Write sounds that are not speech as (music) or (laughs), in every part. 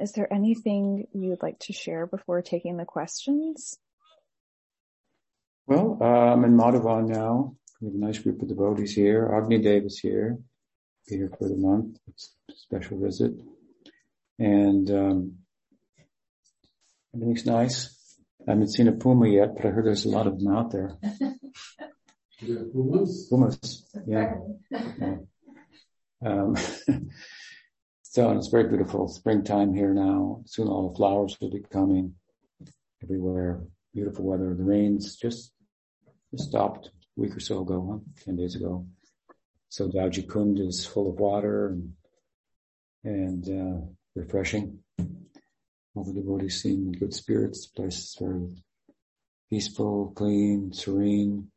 is there anything you'd like to share before taking the questions? Well, uh, I'm in Madhuvan now. We have a nice group of devotees here. Agni Dev is here. Be here for the month. It's a special visit. And um, everything's nice. I haven't seen a puma yet, but I heard there's a lot of them out there. Yeah, pumas? Pumas, yeah. yeah. Um, (laughs) so it's very beautiful. Springtime here now. Soon all the flowers will be coming everywhere. Beautiful weather. The rains just, just stopped a week or so ago, huh? 10 days ago. So Dauji Kund is full of water and, and, uh, refreshing. All the devotees seem in good spirits. The place is very peaceful, clean, serene.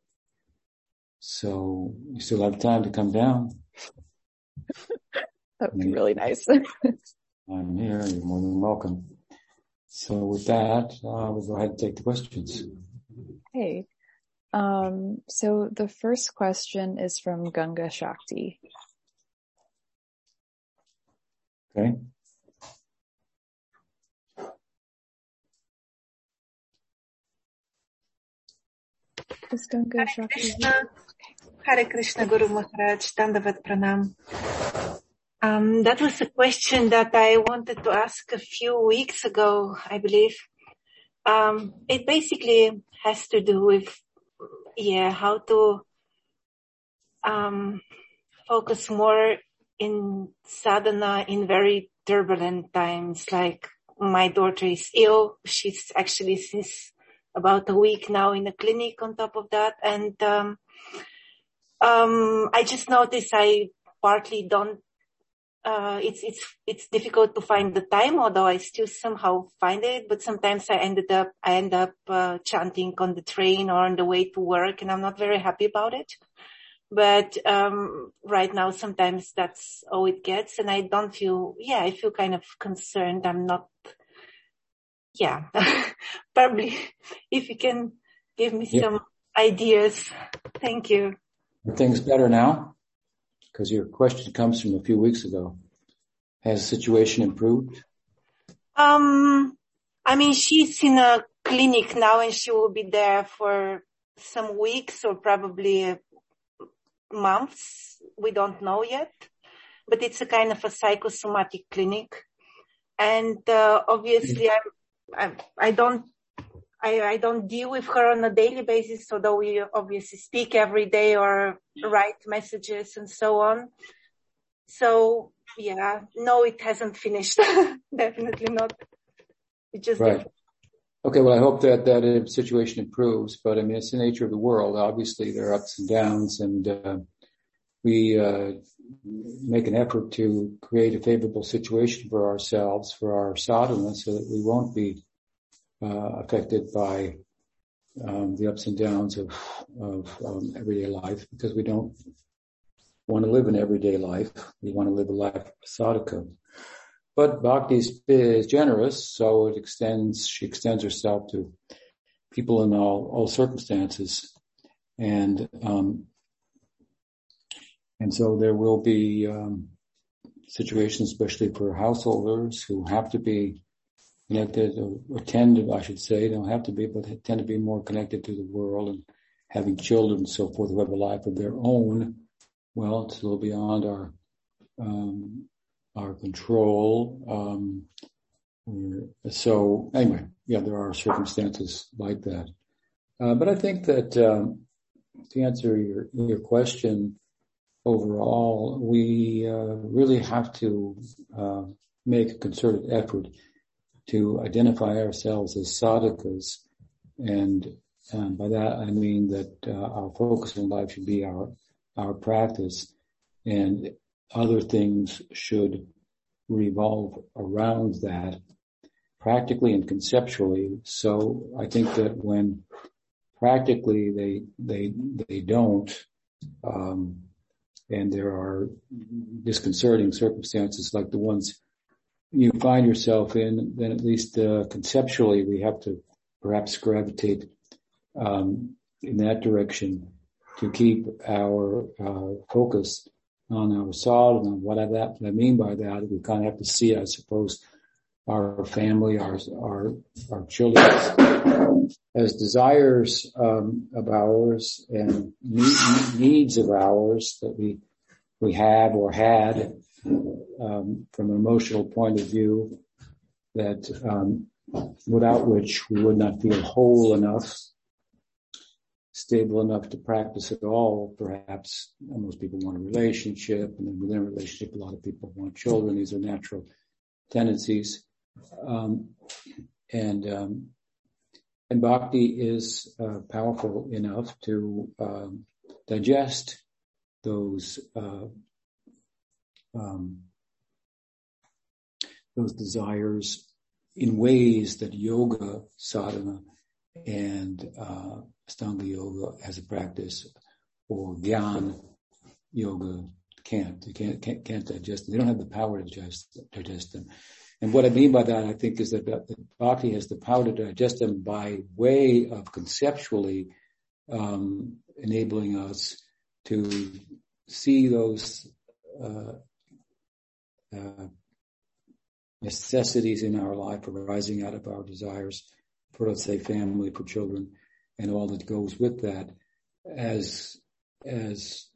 So you still have time to come down. (laughs) that would be really nice. (laughs) I'm here. You're more than welcome. So with that, uh, we'll go ahead and take the questions. Hey, um, so the first question is from Ganga Shakti. Okay. Is Ganga Hare Shakti Krishna, Hare Krishna Guru Maharaj, Dandavat Pranam. Um, that was a question that I wanted to ask a few weeks ago, I believe. Um, it basically has to do with, yeah, how to, um, focus more in sadhana in very turbulent times. Like my daughter is ill. She's actually since about a week now in the clinic on top of that. And, um, um, I just noticed I partly don't, uh, it's, it's, it's difficult to find the time, although I still somehow find it, but sometimes I ended up, I end up, uh, chanting on the train or on the way to work and I'm not very happy about it. But, um, right now sometimes that's all it gets and I don't feel, yeah, I feel kind of concerned. I'm not, yeah, (laughs) probably if you can give me Yeah. some ideas. Thank you. Are things better now? Because your question comes from a few weeks ago. Has the situation improved? Um, I mean, she's in a clinic now and she will be there for some weeks or probably months. We don't know yet, but it's a kind of a psychosomatic clinic. And, uh, obviously I'm, I'm, I don't, I, I don't deal with her on a daily basis, although we obviously speak every day or write messages and so on. So yeah, no, it hasn't finished. (laughs) Definitely not. It just Right. Okay, well, I hope that that uh, situation improves, but I mean, it's the nature of the world. Obviously, there are ups and downs, and uh, we uh, make an effort to create a favorable situation for ourselves, for our sadhana, so that we won't be affected by um, the ups and downs of of um, everyday life, because we don't want to live an everyday life. We want to live a life of sadhaka. But bhakti is, is generous, so it extends, she extends herself to people in all, all circumstances. And, um, and so there will be, um, situations, especially for householders who have to be connected or, or I should say, don't have to be, but tend to be more connected to the world and having children and so forth who have a life of their own. Well, it's a little beyond our, um, our control. Um, so anyway, yeah, there are circumstances like that. Uh, but I think that um, to answer your your question, overall, we uh, really have to uh, make a concerted effort to identify ourselves as sadhakas, and and by that I mean that uh, our focus in life should be our our practice, and other things should revolve around that practically and conceptually. So I think that when practically they they they don't, um, and there are disconcerting circumstances like the ones you find yourself in, then at least uh, conceptually we have to perhaps gravitate um, in that direction to keep our uh, focus on our sadhana. What I, that, I mean by that, we kind of have to see, I suppose, our family, our, our, our children as desires um, of ours and needs of ours that we, we have or had um, from an emotional point of view that um, without which we would not feel whole enough, stable enough to practice at all, perhaps. Most people want a relationship, and then within a relationship, a lot of people want children. These are natural tendencies. Um, and um, and bhakti is uh, powerful enough to um, digest those uh, um, those desires in ways that yoga sadhana and uh, Astanga yoga as a practice or Gyan yoga can't. They can't, can't, can't digest them. They don't have the power to digest, digest them. And what I mean by that, I think, is that, that bhakti has the power to digest them by way of conceptually um, enabling us to see those uh, uh, necessities in our life arising out of our desires for, let's say, family, for children, and all that goes with that as, as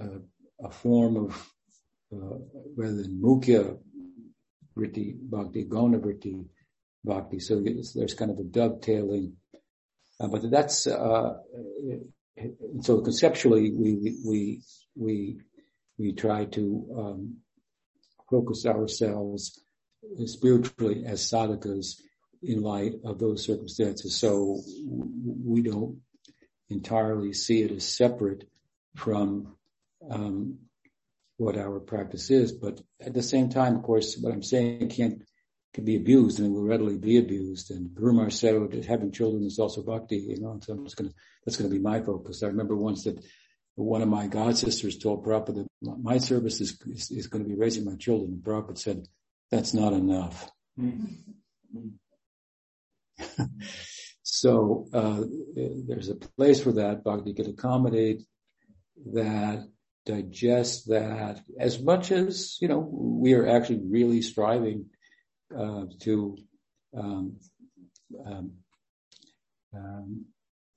uh, a form of, uh, rather than mukhya vritti bhakti, gauna vritti bhakti. So there's kind of a dovetailing. Uh, but that's, uh, so conceptually we, we, we, we try to, um, focus ourselves spiritually as sadhakas in light of those circumstances. So we don't entirely see it as separate from um, what our practice is. But at the same time, of course, what I'm saying can't can be abused and it will readily be abused. And Guru said that having children is also bhakti, you know, so I'm just gonna, that's gonna be my focus. I remember once that one of my god sisters told Prabhupada that my service is, is, is going to be raising my children. And Prabhupada said, that's not enough. so, uh, there's a place for that. Bhakti can accommodate that, digest that as much as, you know, we are actually really striving, uh, to, um, um, um,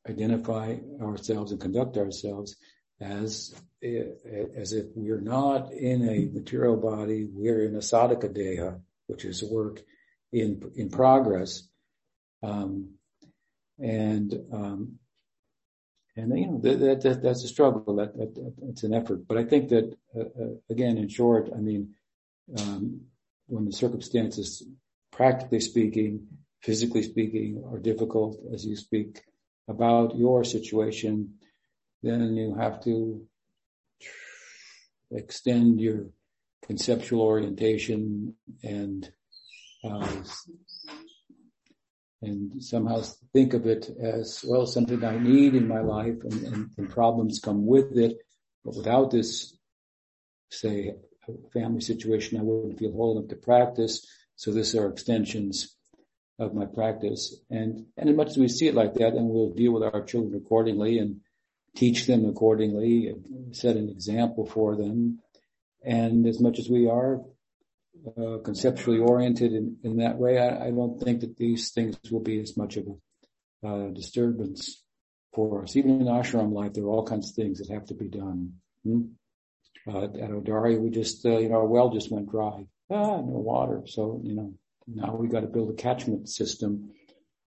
identify ourselves and conduct ourselves as as if we are not in a material body, we are in a sadhaka deha, which is work in in progress, um, and um, and you know that, that, that's a struggle. That, that that's an effort. But I think that uh, uh, again, in short, I mean, um, when the circumstances, practically speaking, physically speaking, are difficult, as you speak about your situation, then you have to extend your conceptual orientation and uh, and somehow think of it as well something I need in my life and, and, and problems come with it. But without this say family situation I wouldn't feel whole enough to practice. So these are extensions of my practice. And and as much as we see it like that then we'll deal with our children accordingly and teach them accordingly, set an example for them. And as much as we are uh, conceptually oriented in, in that way, I, I, don't think that these things will be as much of a uh, disturbance for us. Even in ashram life, there are all kinds of things that have to be done. Hmm? Uh, at Audarya, we just, uh, you know, our well just went dry. Ah, no water. So, you know, now we got to build a catchment system,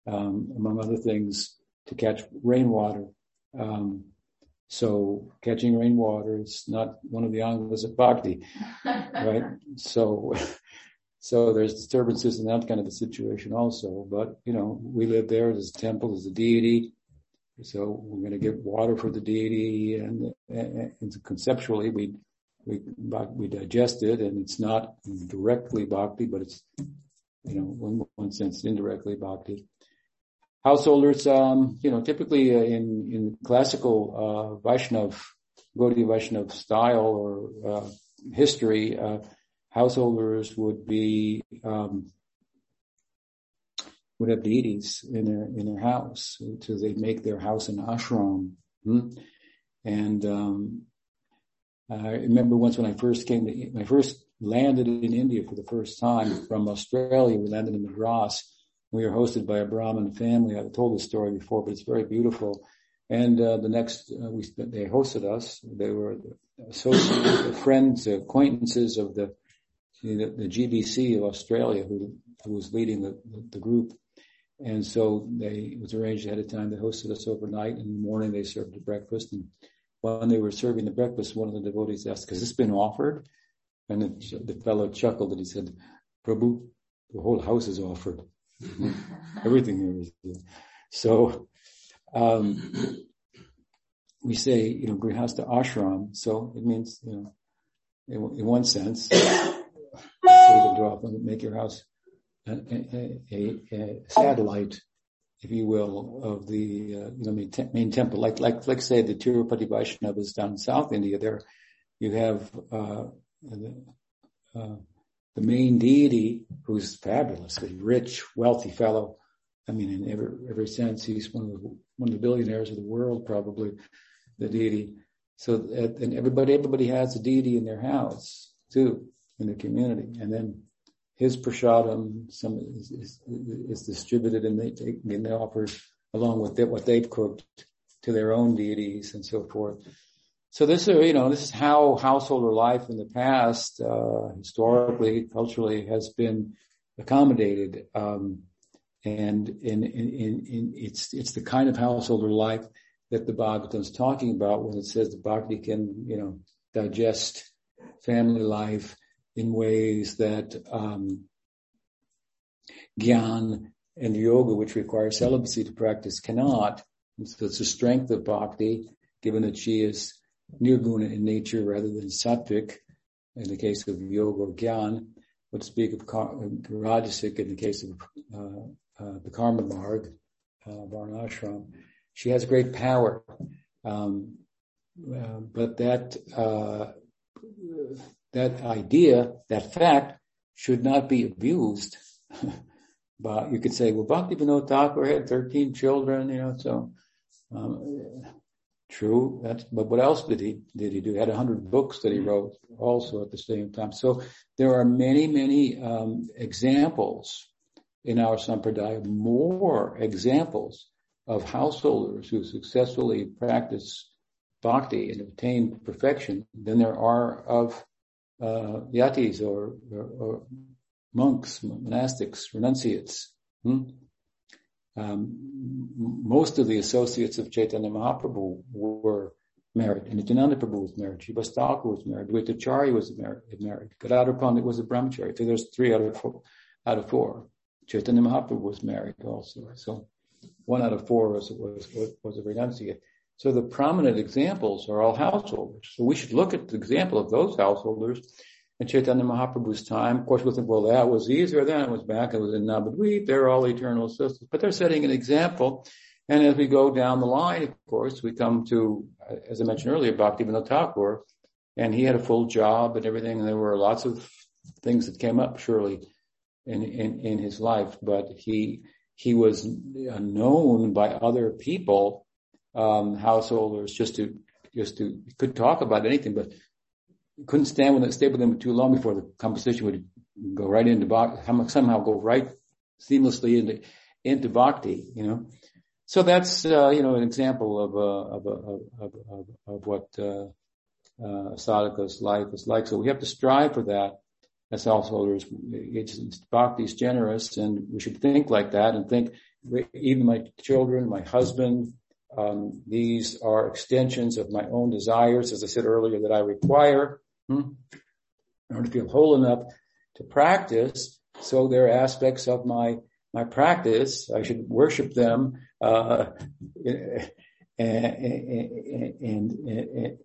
um, among other things, to catch rainwater. Um, so catching rainwater is not one of the angas of bhakti, right? (laughs) So, so there's disturbances in that kind of a situation also. But you know, we live there. There's a temple. There's a deity. So we're going to get water for the deity, and, and, and conceptually we we we digest it, and it's not directly bhakti, but it's you know, in one sense, indirectly bhakti householders, um, you know, typically uh, in, in classical, uh, Vaishnav, Gaudiya Vaishnav style or, uh, history, uh, householders would be, um, would have deities in their, in their house. So they make their house an ashram. Hmm? And, um, I remember once when I first came to, my first landed in India for the first time from Australia. We landed in Madras. We were hosted by a Brahmin family. I've told this story before, but it's very beautiful. And uh, the next, uh, we, they hosted us. They were associates, friends, acquaintances of the, know, the GBC of Australia, who, who was leading the, the, group. And so they, it was arranged ahead of time. They hosted us overnight. In the morning, they served the breakfast. And when they were serving the breakfast, one of the devotees asked, "Has this been offered?" And the, the fellow chuckled and he said, "Prabhu, the whole house is offered. (laughs) Everything here is." So um, we say, you know, grihasta ashram, so it means, you know, in, in one sense, (coughs) you can draw make your house a, a, a, a, satellite, if you will, of the uh, you know main, te- main, temple. Like like like say the Tirupati Vaishnavas down in South India. There, you have uh, the, uh, the main deity who's fabulous, a rich, wealthy fellow. I mean, in every every sense, he's one of the one of the billionaires of the world, probably the deity. So, and everybody, everybody has a deity in their house too, in the community. And then his prashadam some is, is, is distributed and they take, and they offer along with it, what they've cooked to their own deities and so forth. So this is, you know, this is how householder life in the past, uh, historically, culturally has been accommodated. Um, and in, in, in, it's, it's the kind of householder life that the Bhagavatam is talking about when it says the bhakti can, you know, digest family life in ways that, um, gyan and yoga, which require celibacy to practice, cannot. And so it's the strength of bhakti, given that she is nirguna in nature rather than sattvic, in the case of yoga or gyan, would speak of rajasic in the case of uh, uh, the Karma Marg, uh, Varnashram, she has great power. Um, uh, but that, uh, that idea, that fact should not be abused. (laughs) but you could say, well, Bhakti Vinod Thakur had 13 children, you know, so, um, true. That's, but what else did he, did he do? He had a hundred books that he wrote also at the same time. So there are many, many, um, examples in our sampradaya more examples of householders who successfully practice bhakti and obtain perfection than there are of uh, yatis or, or, or, monks, monastics, renunciates. Hmm? Um, most of the associates of Chaitanya Mahaprabhu were married. And Nityananda Prabhu was married. Srivas Thakur was married. Advaitacharya was married. married. Gadadhar Pandit was a brahmachari. So there's three out of four. Out of four. Chaitanya Mahaprabhu was married also. So one out of four was, was, was a renunciate. So the prominent examples are all householders. So we should look at the example of those householders in Chaitanya Mahaprabhu's time. Of course, we think, well, that was easier then. It was back. It was in Navadvip. They're all eternal sisters, but they're setting an example. And as we go down the line, of course, we come to, as I mentioned earlier, Bhaktivinoda Thakur, and he had a full job and everything. And there were lots of things that came up, surely, in, in, in his life, but he, he was known by other people, um, householders just to, just to, could talk about anything, but couldn't stand with it, stay with them too long before the composition would go right into bhakti, somehow go right seamlessly into, into bhakti, you know. So that's, uh, you know, an example of, uh, of, of, of, of, what, uh, uh, sadhaka's life is like. So we have to strive for that as householders. It's, bhakti is generous and we should think like that and think even my children, my husband, um, these are extensions of my own desires, as I said earlier, that I require hmm, in order to feel whole enough to practice. So there are aspects of my my practice. I should worship them uh, and, and, and,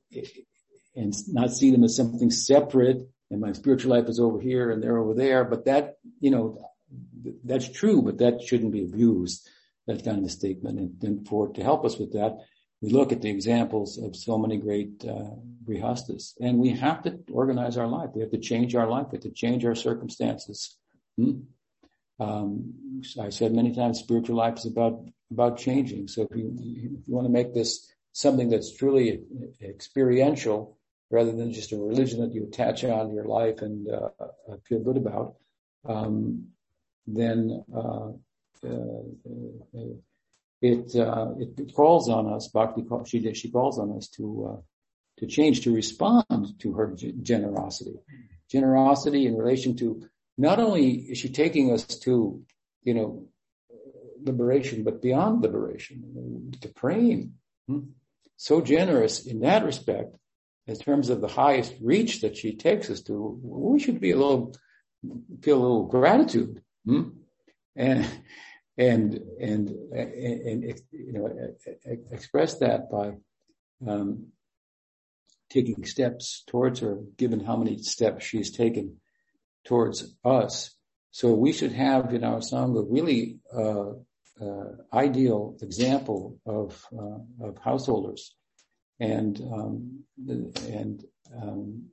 and not see them as something separate and my spiritual life is over here and they're over there. But that, you know, that's true, but that shouldn't be abused, that kind of a statement. And, and for, to help us with that, we look at the examples of so many great, uh, and we have to organize our life. We have to change our life. We have to change our circumstances. Hmm? Um, I said many times, spiritual life is about, about changing. So if you, if you want to make this something that's truly experiential, rather than just a religion that you attach on to your life and uh, uh feel good about, um, then uh, uh, it, it calls on us. Bhakti she she calls on us to to change to respond to her generosity, generosity in relation to not only is she taking us to you know liberation, but beyond liberation, to prema. Hmm? So generous in that respect, in terms of the highest reach that she takes us to, we should be a little, feel a little gratitude. Hmm? And, and, and, and, you know, express that by, um, taking steps towards her, given how many steps she's taken towards us. So we should have in our Sangha really, uh, uh, ideal example of uh, of householders, and um, and um,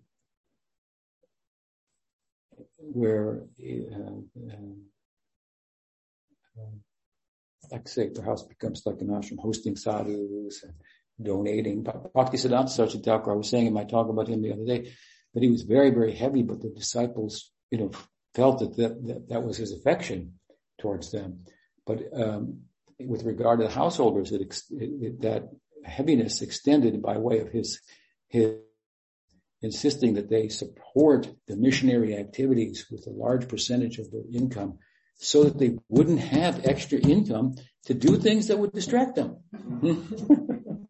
where uh, uh, like say the house becomes like an ashram, hosting sadhus and donating. Bhaktisiddhanta Saraswati Thakur, I was saying in my talk about him the other day, that he was very, very heavy, but the disciples, you know, felt that that, that, that was his affection towards them. But um, with regard to the householders, it, it, that heaviness extended by way of his his insisting that they support the missionary activities with a large percentage of their income so that they wouldn't have extra income to do things that would distract them. (laughs)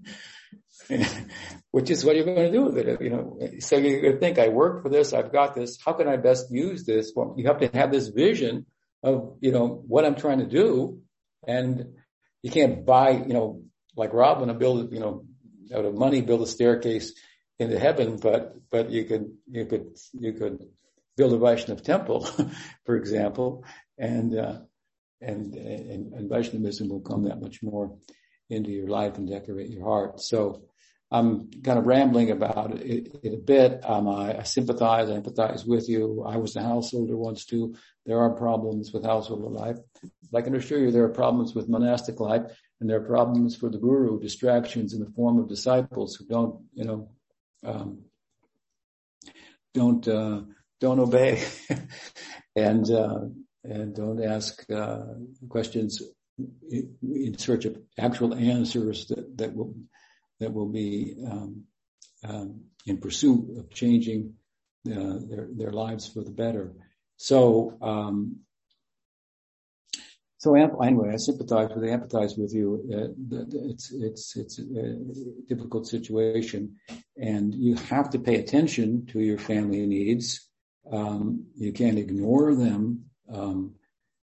Which is what you're going to do with it, you know. So you're going to think, I work for this, I've got this, how can I best use this? Well, you have to have this vision of, you know, what I'm trying to do. And you can't buy, you know, like Ravana build, you know, out of money, build a staircase into heaven, but, but you could, you could, you could build a Vaishnav temple, (laughs) for example, and, uh, and, and, and Vaishnavism will come that much more into your life and decorate your heart. So, I'm kind of rambling about it, it a bit. Um, I, I, sympathize, I empathize with you. I was a householder once too. There are problems with householder life. I can assure you there are problems with monastic life and there are problems for the guru, distractions in the form of disciples who don't, you know, um, don't, uh, don't obey (laughs) and, uh, and don't ask, uh, questions in search of actual answers that, that will that will be um, um, in pursuit of changing uh, their their lives for the better. So um, so anyway, I sympathize with, empathize with you. Uh, it's it's it's a difficult situation, and you have to pay attention to your family needs. Um, you can't ignore them um,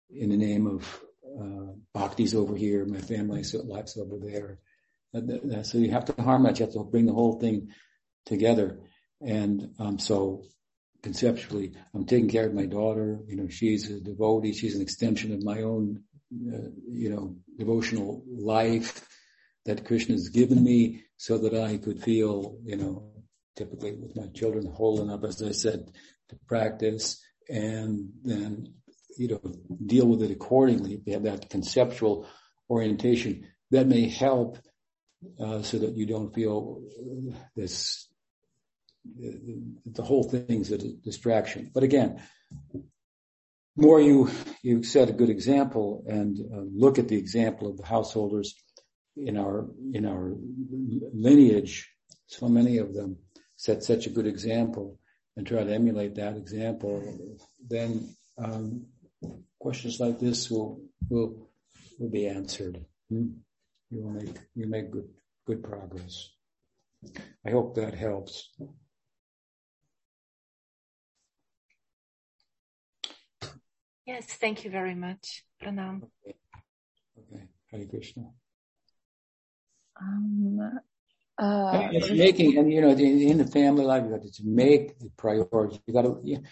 in the name of uh, bhakti's over here, my family's life's over there. So you have to harmonize. You have to bring the whole thing together. And um, so conceptually, I'm taking care of my daughter. You know, she's a devotee. She's an extension of my own, uh, you know, devotional life that Krishna has given me so that I could feel, you know, typically with my children whole enough, as I said, to practice and then, you know, deal with it accordingly. They have that conceptual orientation that may help uh, so that you don't feel this the whole thing's a distraction. But again, more you you set a good example and uh, look at the example of the householders in our in our lineage. So many of them set such a good example and try to emulate that example. Then um, questions like this will will will be answered. Hmm? you will make you make good good progress. I hope that helps. Yes, thank you very much. Pranam. Okay. okay. Hare Krishna. Um, uh, it's making, and you know, in the family life, you got to make the priority. You got to, you,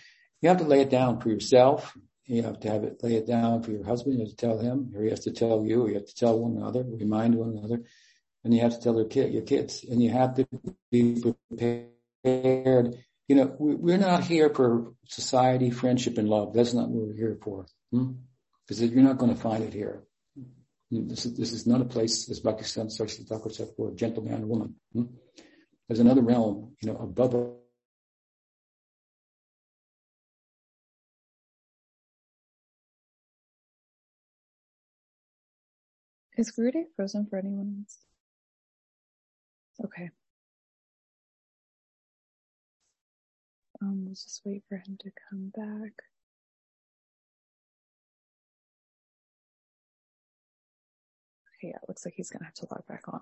you have to lay it down for yourself you have to have it, lay it down for your husband. You have to tell him, or he has to tell you, or you have to tell one another, remind one another, and you have to tell your kid, your kids, and you have to be prepared. You know, we're not here for society, friendship, and love. That's not what we're here for. Because hmm? you're not going to find it here. This is, this is not a place, as Bhakti Saraswati Thakur said, for a gentleman or woman. Hmm? as another realm, you know, above Is Gurudev frozen for anyone else? Okay. Um, let's just wait for him to come back. Okay, yeah, it looks like he's gonna have to log back on.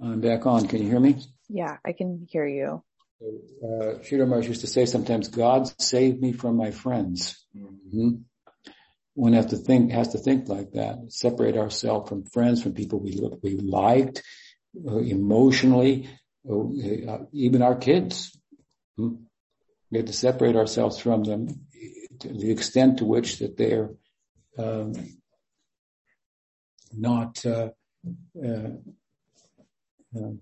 I'm back on. Can you hear me? Yeah, I can hear you. Uh, Sridhar Maharaj used to say sometimes, God save me from my friends. Mm-hmm. One has to think, has to think like that. Separate ourselves from friends, from people we we liked, uh, emotionally, uh, even our kids. Hmm? We have to separate ourselves from them to the extent to which that they're um, not uh, uh, uh,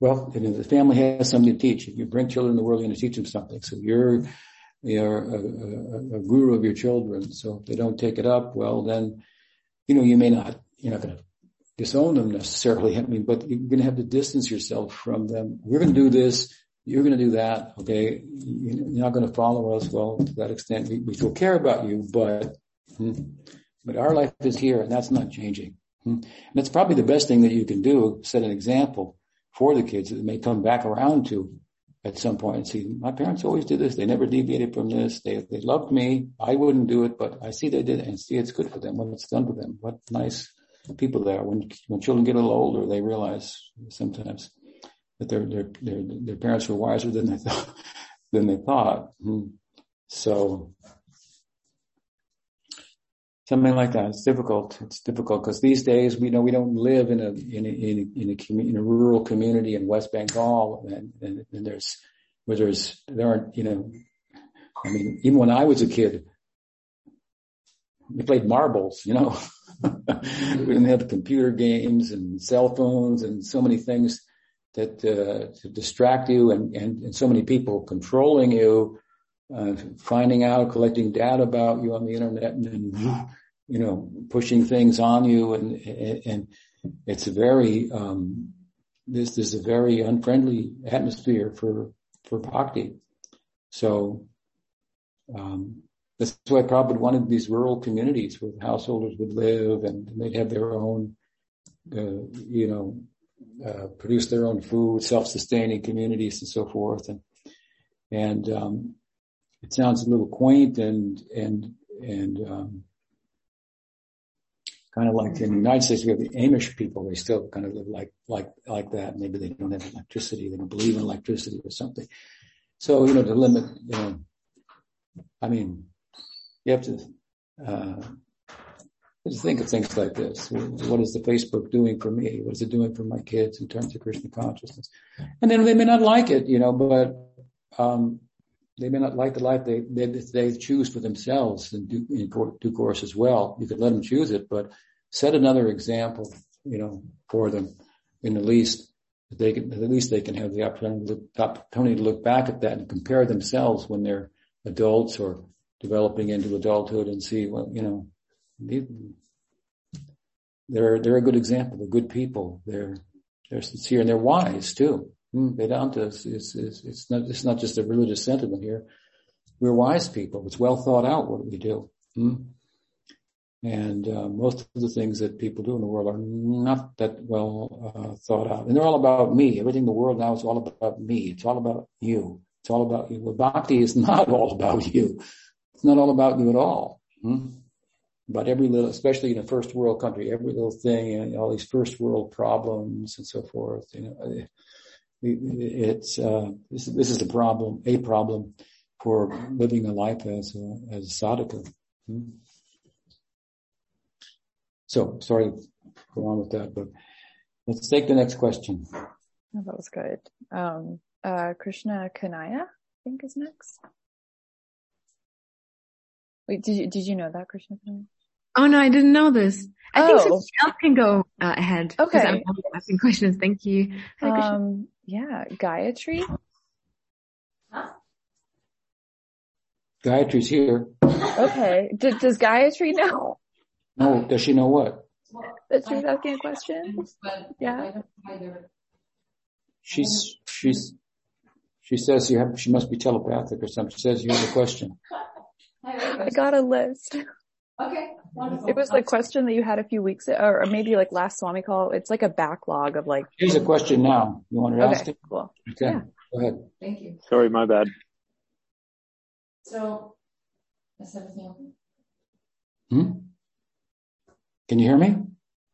well, the family has something to teach. If you bring children in the world, you're going to teach them something. So you're you're a, a, a, guru of your children. So if they don't take it up, well, then you know you may not you're not going to disown them necessarily. (laughs) I mean, but you're going to have to distance yourself from them. We're going to do this. You're going to do that. Okay, you're not going to follow us. Well, to that extent, we, we still care about you, but hmm, but our life is here, and that's not changing. Hmm. And that's probably the best thing that you can do, set an example for the kids that may come back around to at some point and see, my parents always did this. They never deviated from this. They, they loved me. I wouldn't do it, but I see they did it and see it's good for them when it's done to them. What nice people they are. When, when children get a little older, they realize sometimes that their, their, their, their parents were wiser than they (laughs) thought, than they thought. Hmm. So something like that. It's difficult. It's difficult because these days we know we don't live in a in a in a, in a, in a rural community in West Bengal, and, and, and there's where there's there aren't you know, I mean even when I was a kid, we played marbles. You know, (laughs) we didn't have computer games and cell phones and so many things that uh, to distract you and, and and so many people controlling you. Uh, finding out, collecting data about you on the internet, and, and you know, pushing things on you and, and it's a very, um, this, this is a very unfriendly atmosphere for, for bhakti. So, um, that's why Prabhupada wanted these rural communities where householders would live and they'd have their own, uh, you know, uh, produce their own food, self-sustaining communities and so forth. And, and, um, it sounds a little quaint and, and, and, um, kind of like in the United States, we have the Amish people. They still kind of live like, like, like that. Maybe they don't have electricity. They don't believe in electricity or something. So, you know, to limit, you know, I mean, you have to, uh, just think of things like this. What is the Facebook doing for me? What is it doing for my kids in terms of Krishna consciousness? And then they may not like it, you know, but, um, they may not like the life they, they, they choose for themselves in due, in due course as well. You could let them choose it, but set another example, you know, for them in the least they can, at least they can have the opportunity to, look, opportunity to look back at that and compare themselves when they're adults or developing into adulthood and see, well, you know, they're, they're a good example. They're good people. They're, they're sincere and they're wise too. Hmm, Vedanta is, is, is, it's not, it's not just a religious sentiment here. We're wise people. It's well thought out what we do. Hmm? And uh, most of the things that people do in the world are not that well uh, thought out. And they're all about me. Everything in the world now is all about me. It's all about you. It's all about you. Well, bhakti is (laughs) not all about you. It's not all about you at all. Hmm? But every little, especially in a first world country, every little thing, know, all these first world problems and so forth, you know, it's uh, this, this, is a problem, a problem for living a life as a, as a sadhaka. Hmm? So sorry to go on with that, but let's take the next question. Oh, that was good. Um, uh, Krishna Kanaya, I think is next. Wait, did you, did you know that Krishna Kanaya? Oh no, I didn't know this. I oh. think somebody else can go uh, ahead. Okay. I'm asking questions. Thank you. um, yeah, Gayatri. Gayatri's here. Okay. D- does Gayatri know? No, does she know what? That she's asking a question? Yeah. She's, she's, she says you have, she must be telepathic or something. She says you have a question. I got a list. Okay, wonderful. It was the question that you had a few weeks or maybe like last Swami call. It's like a backlog of like. Here's a question now. You want to ask Okay, it? cool. Okay, Yeah. go ahead. Thank you. Sorry, my bad. So, is everything okay? Hmm? Can you hear me?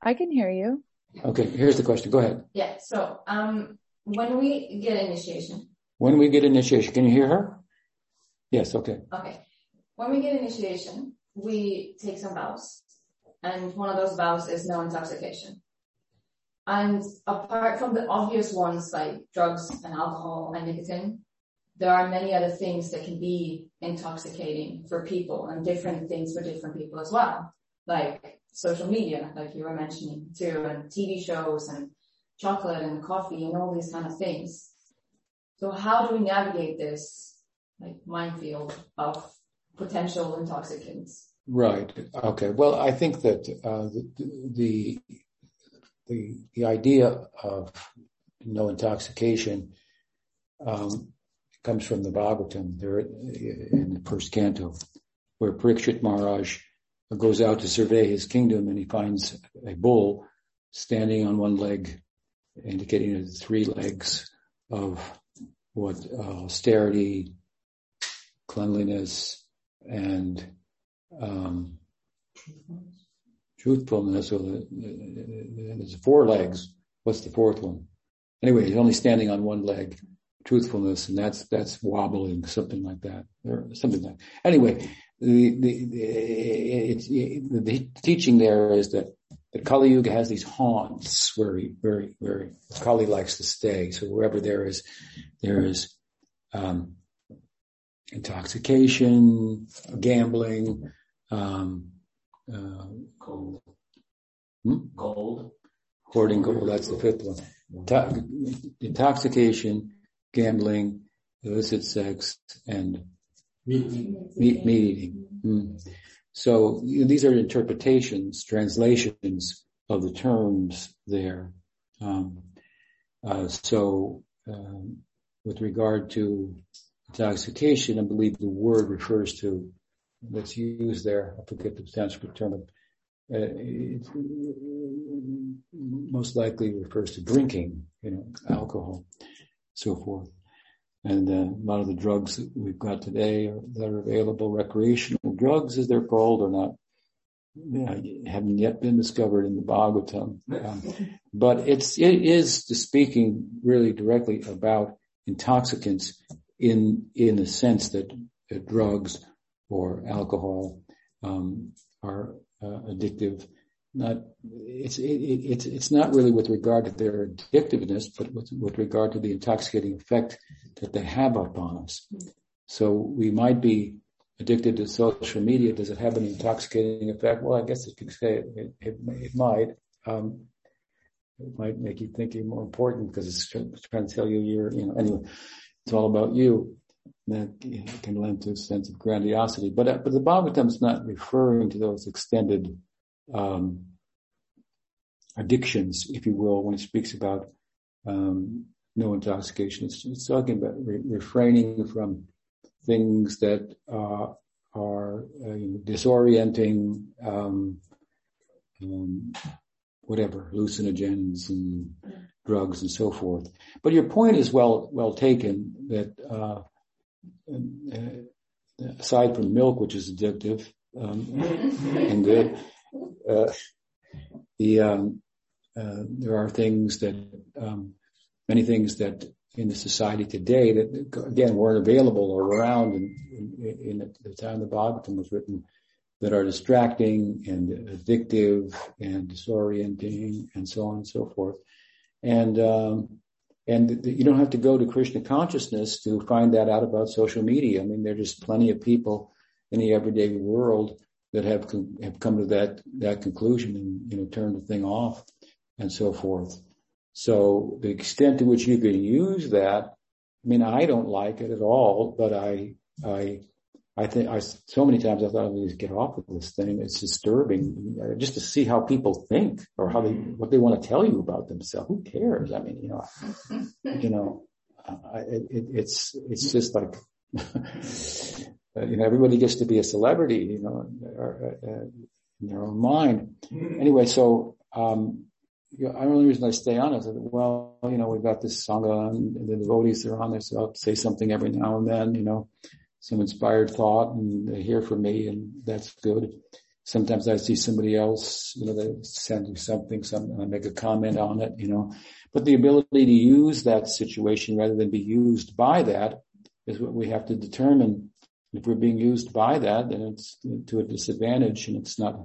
I can hear you. Okay, here's the question. Go ahead. Yeah, so, um, when we get initiation, When we get initiation, can you hear her? Yes, okay. okay, when we get initiation, we take some vows. And one of those vows is no intoxication. And apart from the obvious ones like drugs and alcohol and nicotine, there are many other things that can be intoxicating for people and different things for different people as well. Like social media, like you were mentioning too, and TV shows and chocolate and coffee and all these kind of things. So how do we navigate this like minefield of potential intoxicants? Right. Okay. Well, I think that uh, the, the the idea of no intoxication um, comes from the Bhagavatam there in the first canto, where Parikshit Maharaj goes out to survey his kingdom and he finds a bull standing on one leg, indicating the three legs of what uh, austerity, cleanliness, and um, truthfulness. So the, there's four legs. What's the fourth one? Anyway, he's only standing on one leg. Truthfulness, and that's that's wobbling, something like that, or something like. Anyway, the the the, the teaching there is that that Kali Yuga has these haunts where he, he, where Kali likes to stay. So wherever there is there is um, intoxication, gambling, um, uh, Gold. hmm? Gold. hoarding gold. That's the fifth one. Intox- Intoxication, gambling, illicit sex, and Meat. meat, meat eating. Mm. So you know, these are interpretations, translations of the terms there. Um, uh, so um, with regard to intoxication, I believe the word refers to that's used there. I forget the Sanskrit term. Uh, it most likely refers to drinking, you know, alcohol, so forth. And uh, a lot of the drugs that we've got today are, that are available, recreational drugs, as they're called, are not, haven't yet been discovered in the Bhagavatam. Um, but it's it is speaking really directly about intoxicants in in the sense that, drugs or alcohol um, are uh, addictive. Not it's it, it's it's not really with regard to their addictiveness, but with, with regard to the intoxicating effect that they have upon us. So we might be addicted to social media. Does it have an intoxicating effect? Well, I guess it could say it, it, it, it might. Um, it might make you think you're more important because it's trying to tell you you're, you know, anyway, it's all about you. That can lend to a sense of grandiosity. But, uh, but the Bhagavatam is not referring to those extended, um, addictions, if you will, when it speaks about, um, no intoxication. It's, it's talking about re- refraining from things that, uh, are uh, you know, disorienting, um, um, whatever, hallucinogens and drugs and so forth. But your point is well, well taken that, uh, uh, aside from milk, which is addictive, um, and good, uh, the, um, uh, there are things that, um, many things that in the society today that again weren't available or around in, in, in the time the Bhagavatam was written that are distracting and addictive and disorienting and so on and so forth. And, um, and you don't have to go to Krishna consciousness to find that out about social media. I mean, there are just plenty of people in the everyday world that have, have come to that, that conclusion and, you know, turn the thing off and so forth. So the extent to which you can use that, I mean, I don't like it at all, but I, I, I think I so many times I thought I need to get off of this thing. It's disturbing just to see how people think or how they what they want to tell you about themselves. Who cares? I mean, you know, (laughs) you know, uh, it, it, it's it's just like (laughs) you know everybody gets to be a celebrity, you know, uh, in their own mind. Anyway, so um, you know, the only reason I stay on is that, well, you know, we've got this sangha and the devotees are on there, so I'll say something every now and then, you know some inspired thought and they hear from me and that's good. Sometimes I see somebody else, you know, they send me something, some, I make a comment on it, you know, but the ability to use that situation rather than be used by that is what we have to determine. If we're being used by that, then it's to a disadvantage and it's not,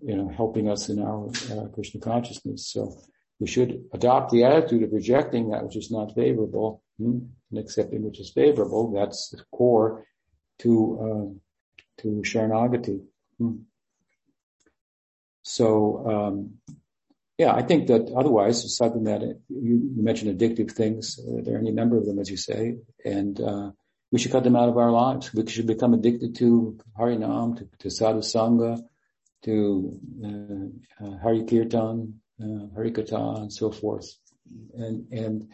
you know, helping us in our uh, Krishna consciousness. So we should adopt the attitude of rejecting that which is not favorable and accepting which is favorable. That's the core to uh, to Sharanagati. Hmm. So um, yeah, I think that otherwise, aside from that, you mentioned addictive things. Uh, there are any number of them, as you say, and uh, we should cut them out of our lives. We should become addicted to Harinam, to, to Sadhu Sangha, to uh, uh Hari Kirtan, uh, Harikatha and so forth. And, and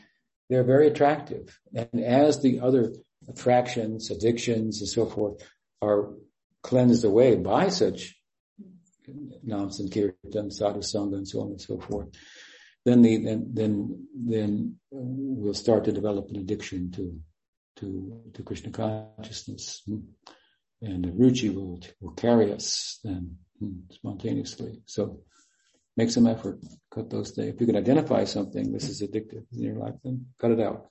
they're very attractive. And as the other attractions, addictions and so forth are cleansed away by such Nams and Kirtan, Sadhu Sangha and so on and so forth, then the, then, then, then we'll start to develop an addiction to, to, to Krishna consciousness. And the ruchi will, will carry us then spontaneously. So make some effort, cut those things. If you can identify something, this is addictive in your life, then cut it out.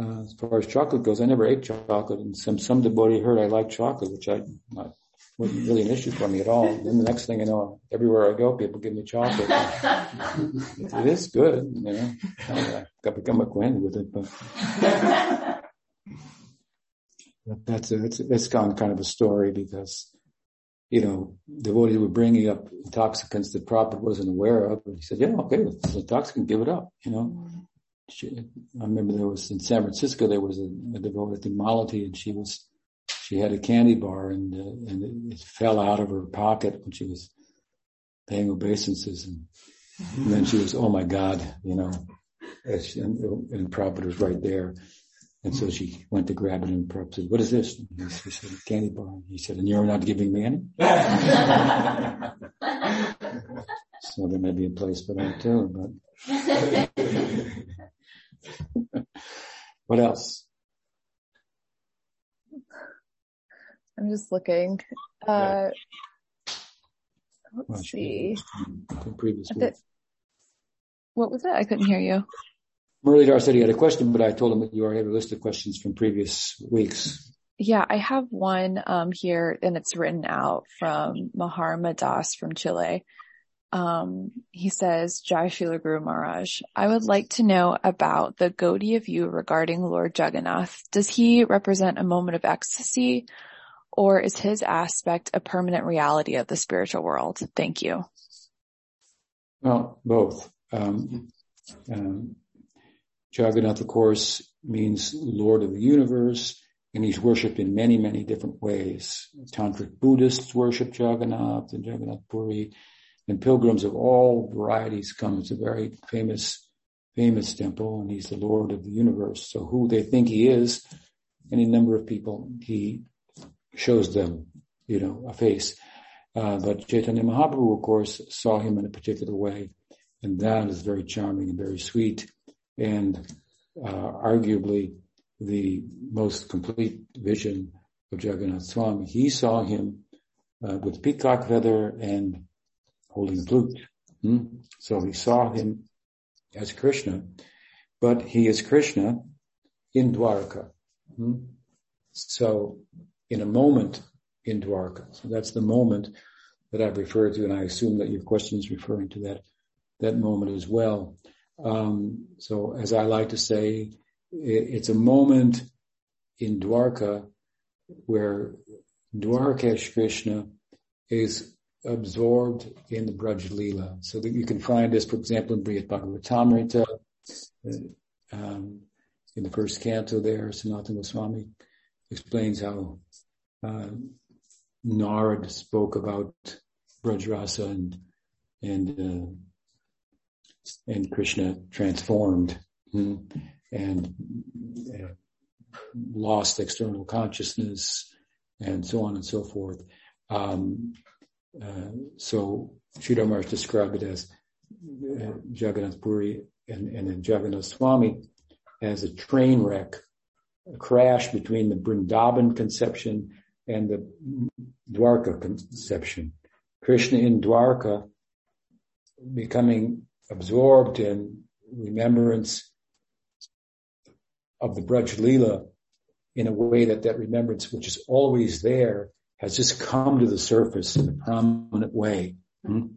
Uh, as far as chocolate goes, I never ate chocolate, and some some devotee heard I like chocolate, which I not wasn't really an issue for me at all. And then the next thing I know, everywhere I go, people give me chocolate. (laughs) it is good, you know. I got become acquainted with it, but, (laughs) that's a, that's that's kind of a story because you know, devotees were bringing up intoxicants that Prabhupada wasn't aware of. And he said, yeah, okay, it's intoxicant, give it up, you know. She, I remember there was in San Francisco, there was a, a devotee, I Malati, and she was, she had a candy bar and, uh, and it, it, fell out of her pocket when she was paying obeisances. And, and then she was, oh my God, you know, and, and Prabhupada was right there. And so she went to grab it and Prabhupada said, what is this? And he said, candy bar. He said, and you're not giving me any? (laughs) so there may be a place for that too, but (laughs) what else? I'm just looking. Uh, let's well, see. Previous what was it? I couldn't hear you. Muralidhar said he had a question, but I told him that you already have a list of questions from previous weeks. Yeah, I have one um, here, and it's written out from Maharma Das from Chile. Um, he says, Jai Srila Guru Maharaj, I would like to know about the Gaudiya view regarding Lord Jagannath. Does he represent a moment of ecstasy, or is his aspect a permanent reality of the spiritual world? Thank you. Well, both. Um, um, Jagannath, of course, means Lord of the universe, and he's worshipped in many, many different ways. Tantric Buddhists worship Jagannath and Jagannath Puri, and pilgrims of all varieties come. It's a very famous, famous temple, and he's the Lord of the universe. So who they think he is, any number of people, he shows them, you know, a face. Uh, but Chaitanya Mahaprabhu, of course, saw him in a particular way, and that is very charming and very sweet and uh, arguably the most complete vision of Jagannath Swami. He saw him uh, with peacock feather and holding flute. Hmm? So he saw him as Krishna, but he is Krishna in Dwarka. Hmm? So in a moment in Dwarka. So that's the moment that I've referred to, and I assume that your question is referring to that, that moment as well. Um, so as I like to say, it, it's a moment in Dwarka where Dwarkesh Krishna is absorbed in the Braj. So that you can find this, for example, in Brihad Bhagavatamrita, uh, um, in the first canto there, Sanatana Goswami explains how uh, Narad spoke about Brajrasa and and uh, and Krishna transformed hmm, and uh, lost external consciousness and so on and so forth. Um, uh, so Sridhar Maharaj described it as uh, Jagannath Puri and, and then Jagannath Swami as a train wreck, a crash between the Vrindavan conception and the Dwarka conception. Krishna in Dwarka becoming absorbed in remembrance of the Braj Leela in a way that that remembrance, which is always there, has just come to the surface in a prominent way. Hmm?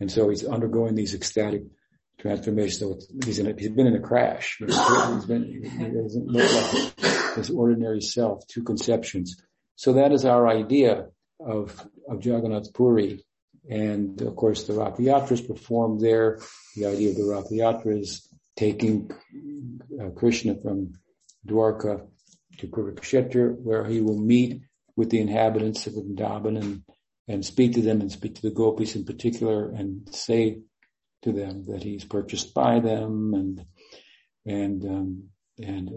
And so he's undergoing these ecstatic transformations. So he's, in a, he's been in a crash. He's been, he doesn't look like his ordinary self, two conceptions. So that is our idea of, of Jagannath Puri. And of course the Rath Yatra is performed there. The idea of the is taking uh, Krishna from Dwarka to Kurukshetra where he will meet with the inhabitants of Vrindavan and, and speak to them and speak to the gopis in particular and say to them that he's purchased by them and, and, um, and,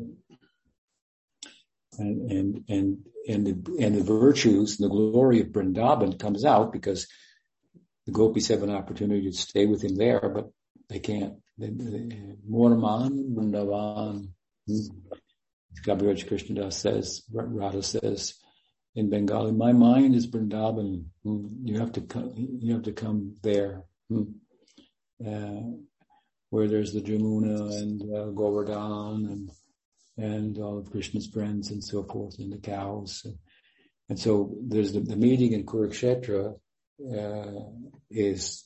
and, and, and, and the, and the virtues and the glory of Vrindavan comes out because the gopis have an opportunity to stay with him there, but they can't. Morman, Vrindavan. Krishnadas says, Radha says, in Bengali, my mind is Vrindavan. You have to come, you have to come there, uh, where there's the Jamuna and uh, Govardhan and, and all of Krishna's friends and so forth and the cows. And, and so there's the, the, meeting in Kurukshetra, uh, is,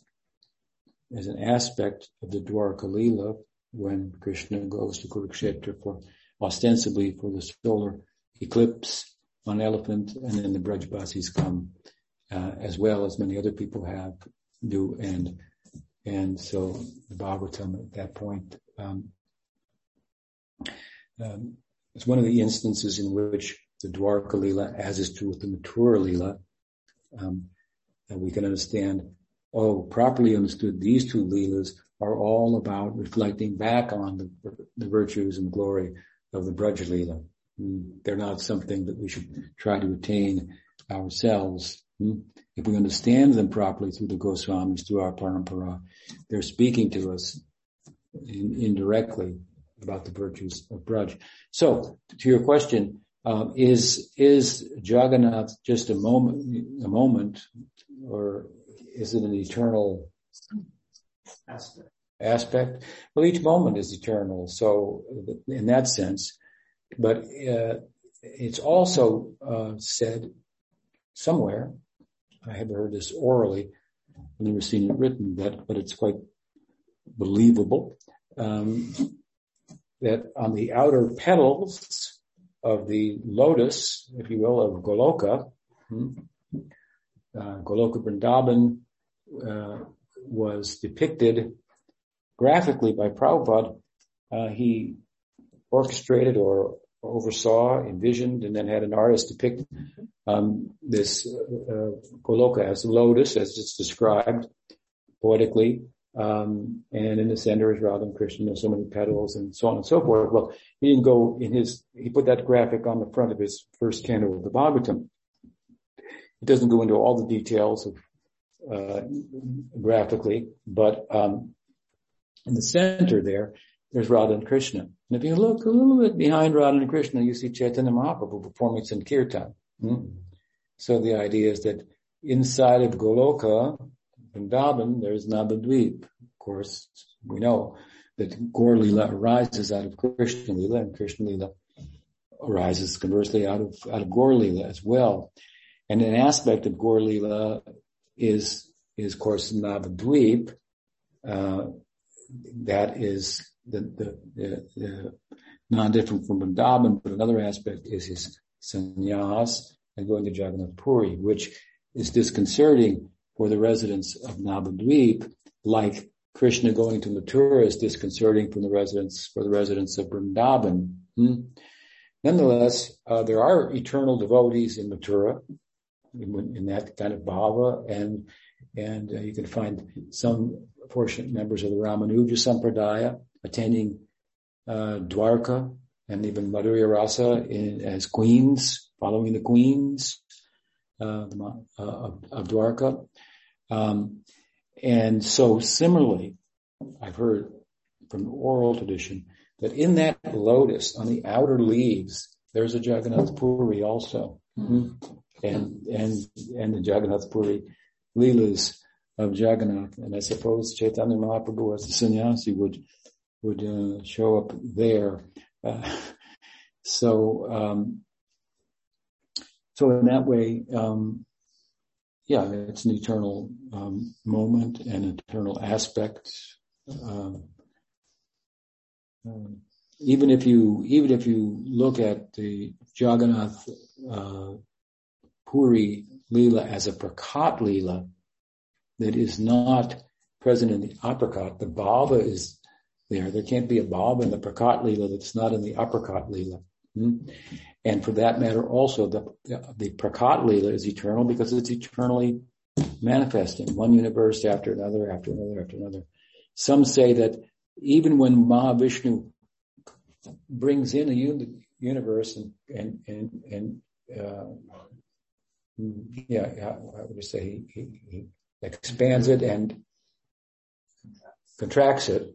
is an aspect of the Dwarka Leela when Krishna goes to Kurukshetra for ostensibly for the solar eclipse on elephant, and then the Brajbasis come uh, as well as many other people have do, and and so the Bhagavatam at that point um, um, it's one of the instances in which the Dwarka Leela, as is true with the Mathura Leela, um, that we can understand. Oh, properly understood, these two Leelas are all about reflecting back on the, the virtues and glory of the Braj Leela. Mm, they're not something that we should try to attain ourselves. Mm, if we understand them properly through the Goswamis, through our parampara, they're speaking to us in, indirectly about the virtues of Braj. So, to your question, um, is is Jagannath just a moment, a moment, or is it an eternal aspect? Aspect. Well, each moment is eternal. So, in that sense, but uh, it's also uh, said somewhere. I haven't heard this orally. I've never seen it written, but but it's quite believable. Um, that on the outer petals of the lotus, if you will, of Goloka, hmm, uh, Goloka Vrindavan uh, was depicted graphically by Prabhupada. Uh, he orchestrated or oversaw, envisioned, and then had an artist depict um, this uh, Goloka as lotus, as it's described poetically. Um, and in the center is Radha and Krishna, there's so many petals and so on and so forth. Well, he didn't go in his, he put that graphic on the front of his first canto of the Bhagavatam. It doesn't go into all the details of, uh, graphically, but, um, in the center there, there's Radha and Krishna. And if you look a little bit behind Radha and Krishna, you see Chaitanya Mahaprabhu performing Sankirtan. Hmm? So the idea is that inside of Goloka, Vrindavan, there's Navadvip. Of course, we know that Gaur Lila arises out of Krishna Lila and Krishna Lila arises conversely out of, out of Gaur Lila as well. And an aspect of Gaur Lila is, is of course Navadvip, uh, that is the, the, the, the non-different from Vrindavan, but another aspect is his sannyas and going to Jagannath Puri, which is disconcerting for the residents of Navadvip, like Krishna going to Mathura is disconcerting from the residents, for the residents of Vrindavan. Hmm? nonetheless, uh, there are eternal devotees in Mathura in, in that kind of bhava, and and uh, you can find some fortunate members of the Ramanuja Sampradaya attending uh, Dwarka and even Madhurya Rasa in, as queens, following the queens uh, uh, of, of, Dwarka. Um, and so similarly, I've heard from oral tradition that in that lotus on the outer leaves, there's a Jagannath Puri also. Mm-hmm. And, and, and the Jagannath Puri Leelas of Jagannath. And I suppose Chaitanya Mahaprabhu as the sannyasi would, would, uh, show up there. Uh, (laughs) so, um, so in that way, um, yeah, it's an eternal um, moment and eternal aspect. Um, um, even if you even if you look at the Jagannath uh, Puri Leela as a Prakat Leela that is not present in the Aprakat, the Bhava is there. There can't be a Bhava in the Prakat Leela that's not in the Aprakat Leela. Hmm? And for that matter, also the, the Prakat is eternal because it's eternally manifesting one universe after another, after another, after another. Some say that even when Mahavishnu brings in a universe and, and, and, and, uh, yeah, I would say he, he, he, expands it and contracts it.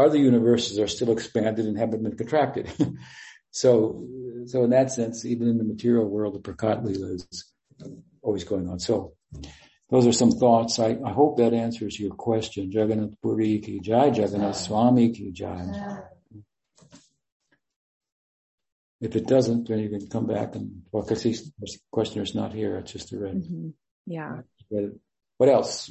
Other universes are still expanded and haven't been contracted. (laughs) so, so in that sense, even in the material world, the Prakat Leela is always going on. So, those are some thoughts. I, I hope that answers your question. Jagannath Puri ki jai, Jagannath Swami ki jai. If it doesn't, then you can come back and, well, cause he's, the questioner's not here. It's just a red. Mm-hmm. Yeah. What else?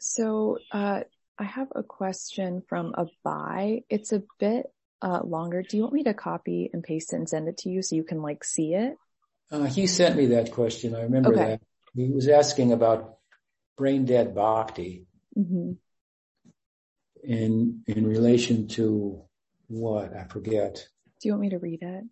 So, uh, I have a question from Abai. It's a bit, uh, longer. Do you want me to copy and paste it and send it to you so you can like see it? Uh, he sent me that question. I remember okay. that. He was asking about brain dead bhakti mm-hmm. in in relation to what I forget. Do you want me to read it?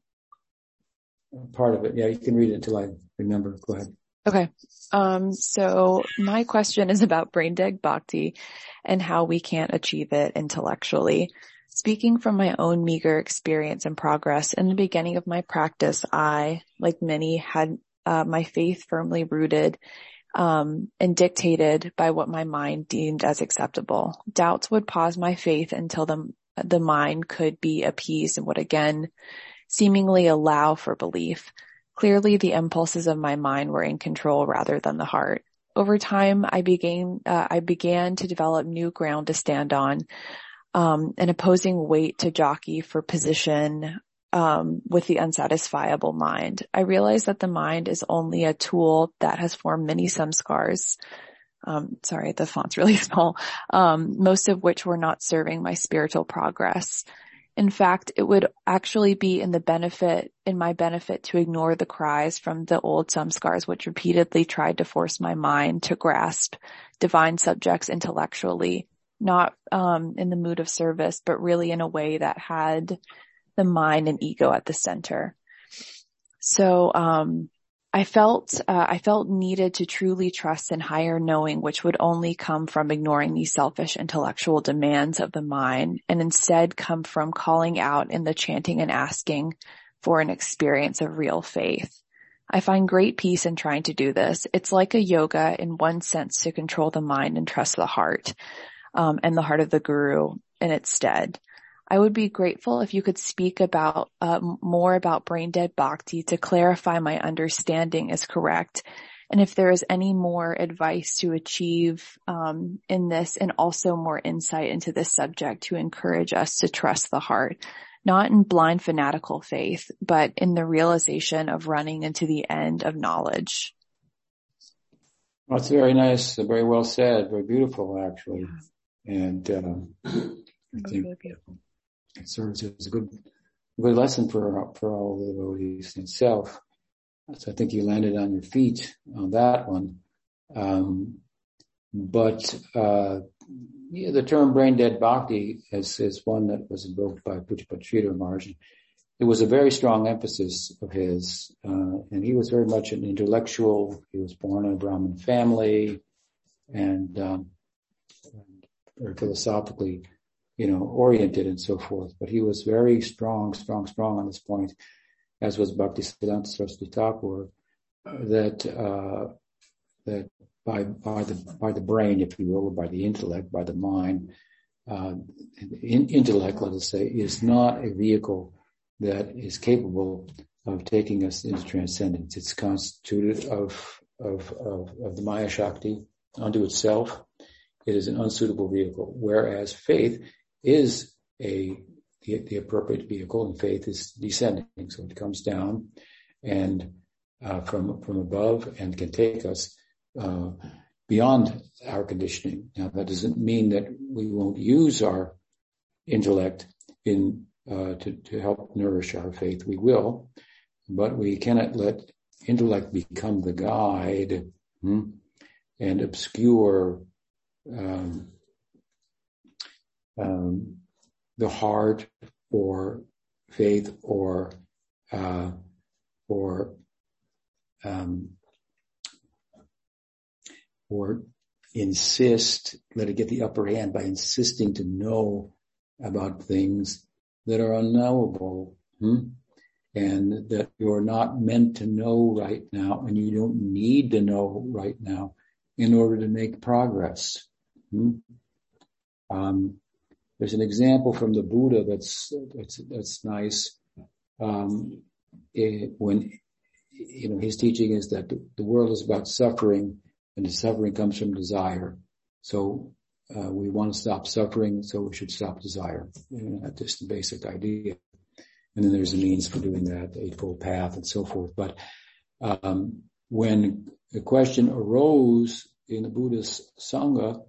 Part of it, yeah. You can read it until I remember. Go ahead. Okay. Um, so my question is about brain dead bhakti and how we can't achieve it intellectually. Speaking from my own meager experience and progress in the beginning of my practice, I, like many, had uh, my faith firmly rooted um, and dictated by what my mind deemed as acceptable. Doubts would pause my faith until the the mind could be appeased and would again seemingly allow for belief. Clearly the impulses of my mind were in control rather than the heart. Over time, I began, uh, I began to develop new ground to stand on, um, an opposing weight to jockey for position, um, with the unsatisfiable mind. I realized that the mind is only a tool that has formed many samskars. Um, sorry, the font's (laughs) really small. Um, most of which were not serving my spiritual progress. In fact, it would actually be in the benefit, in my benefit to ignore the cries from the old samskars which repeatedly tried to force my mind to grasp divine subjects intellectually, not um, in the mood of service, but really in a way that had the mind and ego at the center. So, um, I felt, uh, I felt needed to truly trust in higher knowing, which would only come from ignoring these selfish intellectual demands of the mind and instead come from calling out in the chanting and asking for an experience of real faith. I find great peace in trying to do this. It's like a yoga in one sense to control the mind and trust the heart, um, and the heart of the guru in its stead. I would be grateful if you could speak about uh, more about brain dead bhakti to clarify my understanding is correct, and if there is any more advice to achieve um, in this, and also more insight into this subject to encourage us to trust the heart, not in blind fanatical faith, but in the realization of running into the end of knowledge. Well, that's very nice, very well said, very beautiful actually, and um, I think it serves as a good, good lesson for, for all the devotees itself. So I think you landed on your feet on that one. Um, but, uh, yeah, the term brain dead bhakti is, is one that was invoked by Pujapad Sridhar Maharaj. it was a very strong emphasis of his, uh, and he was very much an intellectual. He was born in a Brahmin family, and um, very philosophically, you know, oriented and so forth. But he was very strong, strong, strong on this point, as was Bhaktisiddhanta Saraswati Thakur, that uh, that by by the by the brain, if you will, by the intellect, by the mind, uh, in, intellect, let us say, is not a vehicle that is capable of taking us into transcendence. It's constituted of, of, of, of the Maya Shakti unto itself. It is an unsuitable vehicle, whereas faith is a the, the appropriate vehicle, and faith is descending, so it comes down and uh, from from above and can take us uh, beyond our conditioning. Now, that doesn't mean that we won't use our intellect in uh, to, to help nourish our faith. We will, but we cannot let intellect become the guide hmm, and obscure um, um, the heart or faith or uh, or um, or insist, let it get the upper hand by insisting to know about things that are unknowable hmm? and that you're not meant to know right now and you don't need to know right now in order to make progress. Hmm? Um, there's an example from the Buddha that's that's that's nice. Um, it, when you know his teaching is that the, world is about suffering, and the suffering comes from desire. So uh, we want to stop suffering, so we should stop desire. That's just the basic idea. And then there's a means for doing that, the Eightfold Path and so forth. But um, when the question arose in the Buddhist Sangha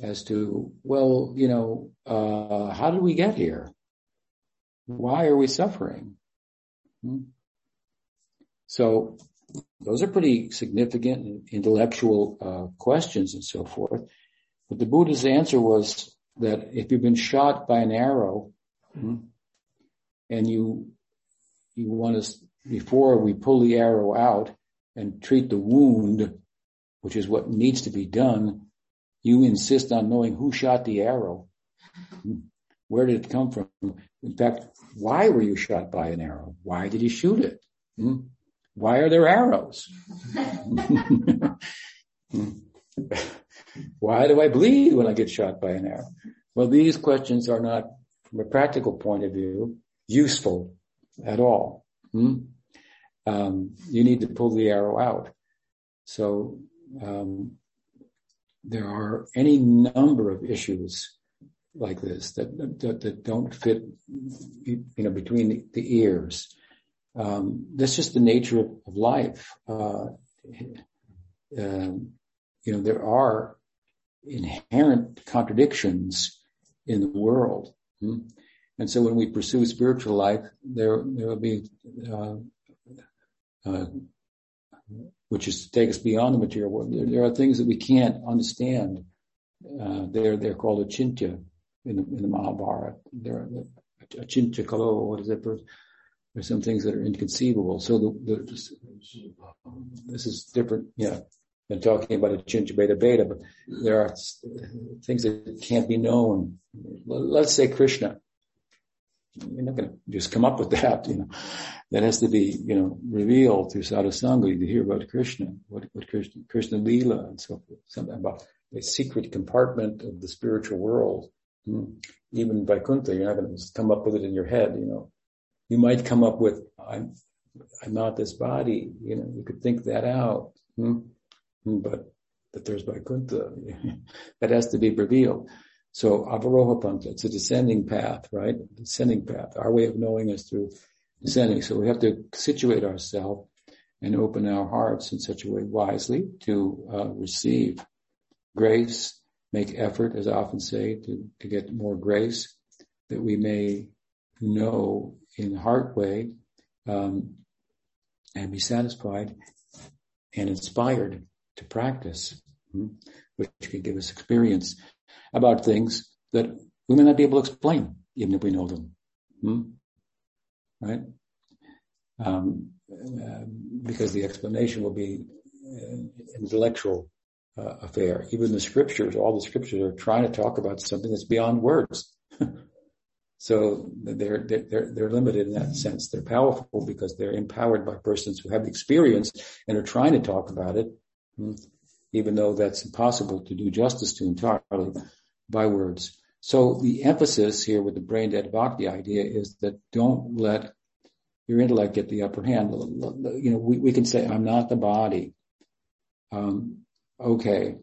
as to, well, you know, uh, how did we get here? Why are we suffering? Hmm? So those are pretty significant intellectual uh, questions and so forth. But the Buddha's answer was that if you've been shot by an arrow hmm, and you you want to before we pull the arrow out and treat the wound, which is what needs to be done, you insist on knowing who shot the arrow. Where did it come from? In fact, why were you shot by an arrow? Why did you shoot it? Hmm? Why are there arrows? Why do I bleed when I get shot by an arrow? Well, these questions are not, from a practical point of view, useful at all. Hmm? Um, you need to pull the arrow out. So um, there are any number of issues like this that that, that don't fit, you know, between the, the ears. Um, that's just the nature of, of life. Uh, um, you know, there are inherent contradictions in the world. Hmm? And so when we pursue spiritual life, there, there will be, uh, uh, which is to take us beyond the material world. There, there are things that we can't understand. Uh, they're, they're called achintya in the, in the Mahabharata. They're, achintya khalu, what is that? There's some things that are inconceivable. So the, the, this is different, yeah, than talking about achintya bheda bheda, but there are things that can't be known. Let's say Krishna. You're not going to just come up with that, you know. That has to be, you know, revealed through sadhusanga to hear about Krishna, what, what Krishna, Krishna Leela and so forth. Something about a secret compartment of the spiritual world. Hmm. Even Vaikuntha, you're not going to just come up with it in your head, you know you might come up with, I'm, I'm not this body. You know, you could think that out. Hmm? hmm but, but there's Vaikuntha. (laughs) that has to be revealed. So Avaroha Pantha, it's a descending path, right? Descending path. Our way of knowing is through descending. So we have to situate ourselves and open our hearts in such a way wisely to uh, receive grace, make effort, as I often say, to, to get more grace, that we may know in heart way um, and be satisfied and inspired to practice, hmm, which can give us experience about things that we may not be able to explain, even if we know them. Hmm? right? Um, uh, because the explanation will be an intellectual uh, affair. Even the scriptures, all the scriptures are trying to talk about something that's beyond words. (laughs) so they're, they're, they're limited in that sense. They're powerful because they're empowered by persons who have experience and are trying to talk about it, hmm, even though that's impossible to do justice to entirely by words. So the emphasis here with the brain dead bhakti idea is that don't let your intellect get the upper hand. You know, we, we can say, I'm not the body. Um, okay.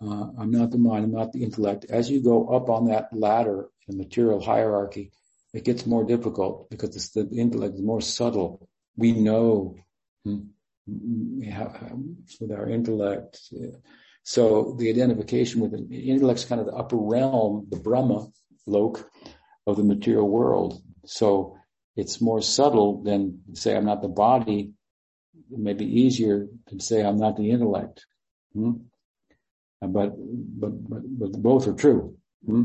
Uh, I'm not the mind. I'm not the intellect. As you go up on that ladder in the material hierarchy, it gets more difficult because the intellect is more subtle. We know hmm, with our intellect. So the identification with the intellect is kind of the upper realm, the Brahma lok of the material world. So it's more subtle than say I'm not the body. It may be easier to say I'm not the intellect. Hmm? But, but, but, but both are true. Hmm?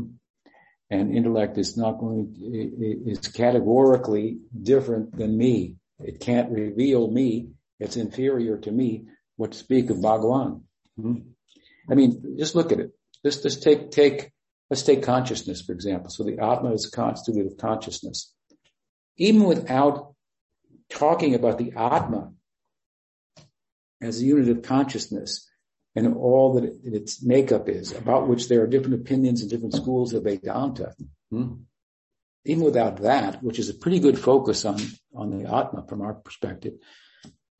And intellect is not going, to, is categorically different than me. It can't reveal me. It's inferior to me. What to speak of Bhagwan? Hmm? I mean, just look at it. Just, just take, take, let's take consciousness, for example. So the Atma is constituted of consciousness. Even without talking about the Atma as a unit of consciousness and all that its makeup is, about which there are different opinions and different schools of Vedanta. Hmm? Even without that, which is a pretty good focus on, on the Atma from our perspective,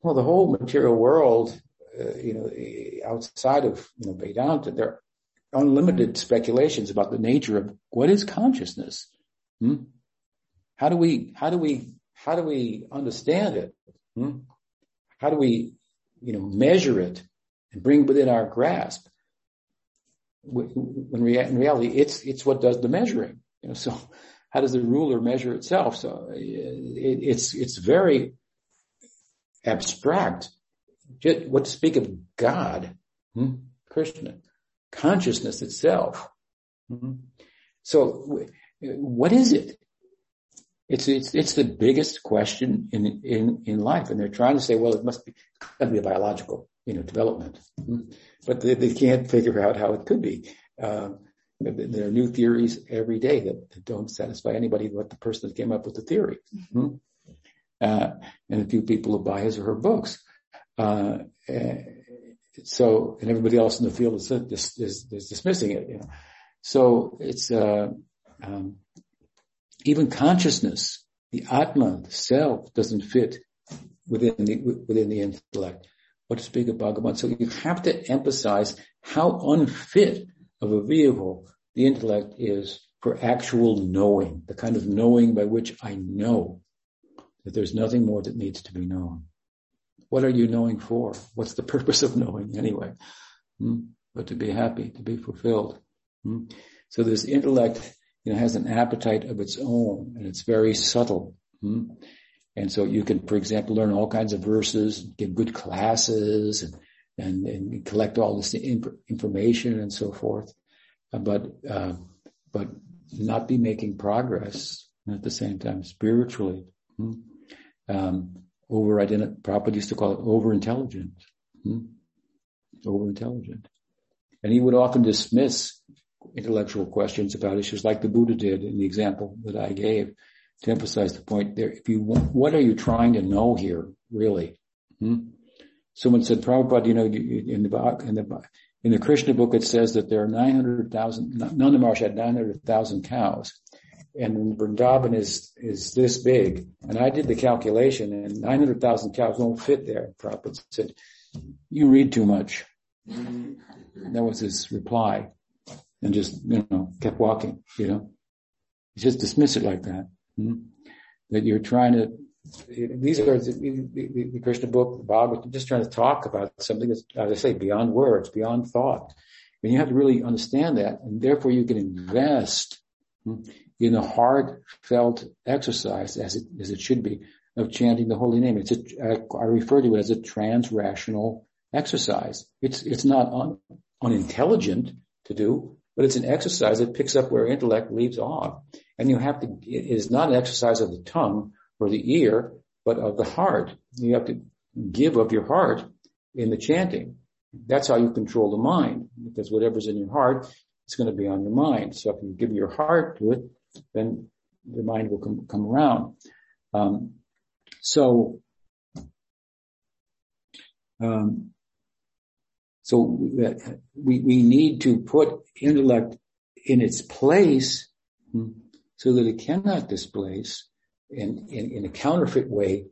well, the whole material world uh, you know, outside of, you know, Vedanta, there are unlimited speculations about the nature of what is consciousness. Hmm? How do we, how do we, how do we understand it? Hmm? How do we, you know, measure it and bring within our grasp? When we in reality, it's, it's what does the measuring. You know, so (laughs) how does the ruler measure itself? So it, it's, it's very abstract what to speak of God, hmm? Krishna, consciousness itself. Hmm? So what is it? It's, it's, it's the biggest question in, in, in life. And they're trying to say, well, it must be, to be a biological, you know, development. Hmm? But they, they, can't figure out how it could be. Uh, there are new theories every day that, that, don't satisfy anybody but the person that came up with the theory. Mm-hmm. Uh, and a few people who buy his or her books. Uh, so, and everybody else in the field is, is, is, is dismissing it. You know? So it's uh, um, even consciousness, the atma, the self, doesn't fit within the within the intellect. What to speak of Bhagavan? So you have to emphasize how unfit of a vehicle the intellect is for actual knowing, the kind of knowing by which I know that there's nothing more that needs to be known. What are you knowing for? What's the (laughs) purpose of knowing anyway? Hmm? But to be happy, to be fulfilled. Hmm? So this intellect, you know, has an appetite of its own and it's very subtle. Hmm? And so you can, for example, learn all kinds of verses, give good classes and, and, and collect all this information and so forth. Uh, but, uh, but not be making progress at the same time spiritually. Hmm? Um, over identity, Prabhupada used to call it over intelligent. Hmm? Over intelligent. And he would often dismiss intellectual questions about issues like the Buddha did in the example that I gave to emphasize the point there. If you, what are you trying to know here, really? Hmm? Someone said, Prabhupada, you know, in the, in the, in the Krishna book, it says that there are 900,000, Nanda Maharaj had 900,000 cows and Vrindavan is, is this big. And I did the calculation and 900,000 cows won't fit there. Prabhupada said, you read too much. That was his reply and just, you know, kept walking, you know, just dismiss it like that. Hmm? That you're trying to, these are the, the, the Krishna book, the Bhagavad, just trying to talk about something that's, as I say, beyond words, beyond thought. And you have to really understand that and therefore you can invest hmm, in a heartfelt exercise, as it, as it should be, of chanting the holy name. It's a, I refer to it as a trans-rational exercise. It's, it's not un, unintelligent to do, but it's an exercise that picks up where intellect leaves off. And you have to, it is not an exercise of the tongue or the ear, but of the heart. You have to give of your heart in the chanting. That's how you control the mind, because whatever's in your heart it's going to be on your mind. So if you give your heart to it, then the mind will come, come around. Um, so, um, so we, we need to put intellect in its place hmm, so that it cannot displace and in, a counterfeit way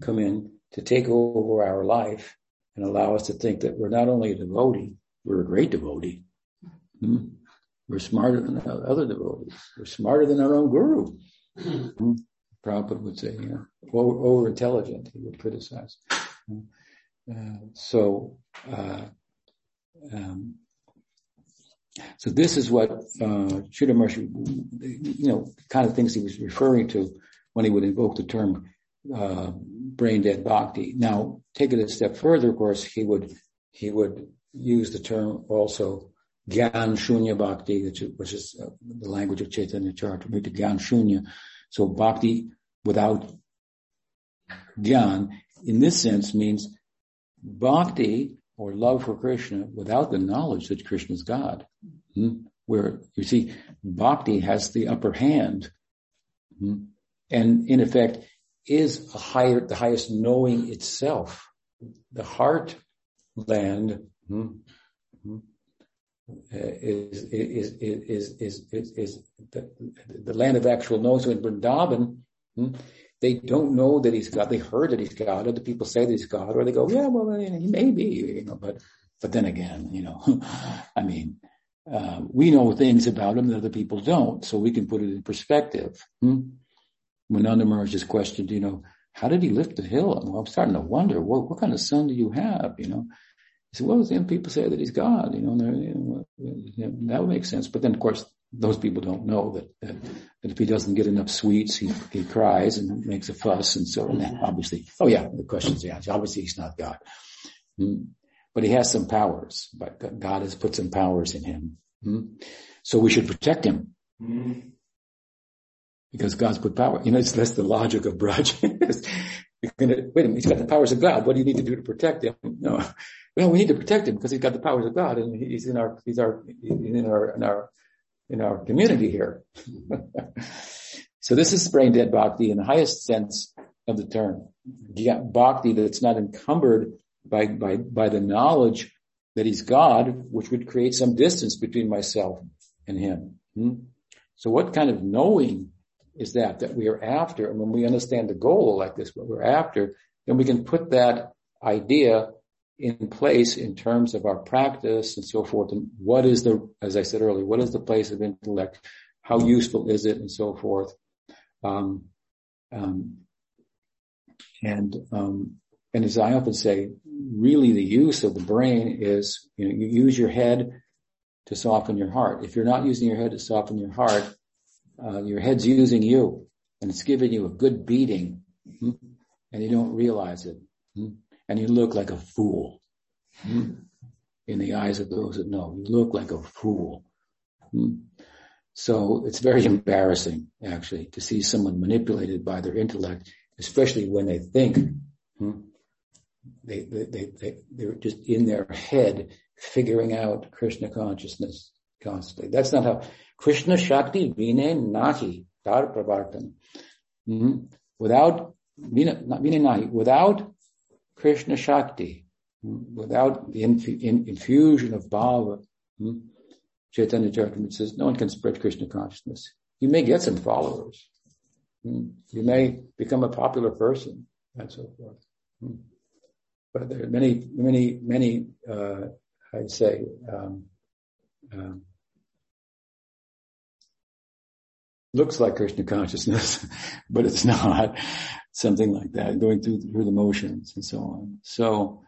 come in to take over our life and allow us to think that we're not only a devotee, we're a great devotee. Hmm? We're smarter than other devotees. We're smarter than our own guru. Hmm? Prabhupada would say, you know, over, intelligent, he would criticize. Uh, so, uh, um, so this is what uh, Sridhar you know, kind of things he was referring to when he would invoke the term uh, brain dead bhakti. Now, take it a step further, of course, he would he would use the term also gyan shunya bhakti, which, is uh, the language of Chaitanya Charitamrita, gyan shunya. So bhakti without gyan, in this sense, means bhakti or love for Krishna without the knowledge that Krishna is God. Hmm? Where you see, bhakti has the upper hand. Hmm? And in effect, is a higher, the highest knowing itself. The heart land hmm, hmm, is, is, is, is, is, is, the, the land of actual knowing. So in Vrindavan, hmm, they don't know that he's God. They heard that he's God. Other people say that he's God, or they go, yeah, well, he may be, you know, but, but then again, you know, (laughs) I mean, uh, we know things about him that other people don't, so we can put it in perspective. Hmm? when Nanda Maharaj just questioned, you know, how did he lift the hill? Well, I'm starting to wonder, what, what kind of son do you have? You know, he said, well, then people say that he's God, you know, you know, that would make sense. But then of course, those people don't know that, that, that if he doesn't get enough sweets, he, he cries and makes a fuss. And so, and then obviously, oh yeah, the question's the answer. Obviously he's not God. Mm. But he has some powers, but God has put some powers in him. Mm. So we should protect him. Mm because God's put power. You know, it's, that's the logic of Braj. (laughs) You're gonna, wait a minute, he's got the powers of God. What do you need to do to protect him? No, well, we need to protect him because he's got the powers of God and he's in our, he's our, in our, in our, in our community here. (laughs) so this is brain dead bhakti in the highest sense of the term. Bhakti that's not encumbered by, by, by the knowledge that he's God, which would create some distance between myself and him. Hmm? So what kind of knowing is that, that we are after. And when we understand the goal like this, what we're after, then we can put that idea in place in terms of our practice and so forth. And what is the, as I said earlier, what is the place of intellect? How useful is it and so forth? Um, um, and, um, and as I often say, really the use of the brain is, you know, you use your head to soften your heart. If you're not using your head to soften your heart, uh, your head's using you and it's giving you a good beating hmm? and you don't realize it. Hmm? And you look like a fool hmm? in the eyes of those that know. You look like a fool. So it's very embarrassing actually to see someone manipulated by their intellect, especially when they think they, they, they, they, they're just in their head figuring out Krishna consciousness constantly. That's not how, Krishna Shakti Vina Nahi, Tar Pravartan. Mm-hmm. Without, Vina, Nahi, without Krishna Shakti, without the in, infusion of Bhava, hmm, Chaitanya Charitamrita says no one can spread Krishna consciousness. You may get some followers. Hmm. You may become a popular person and so forth. Hmm. But there are many, many, many, uh, I'd say, um, um, looks like Krishna consciousness, (laughs) but it's not something like that, going through, through the motions and so on. So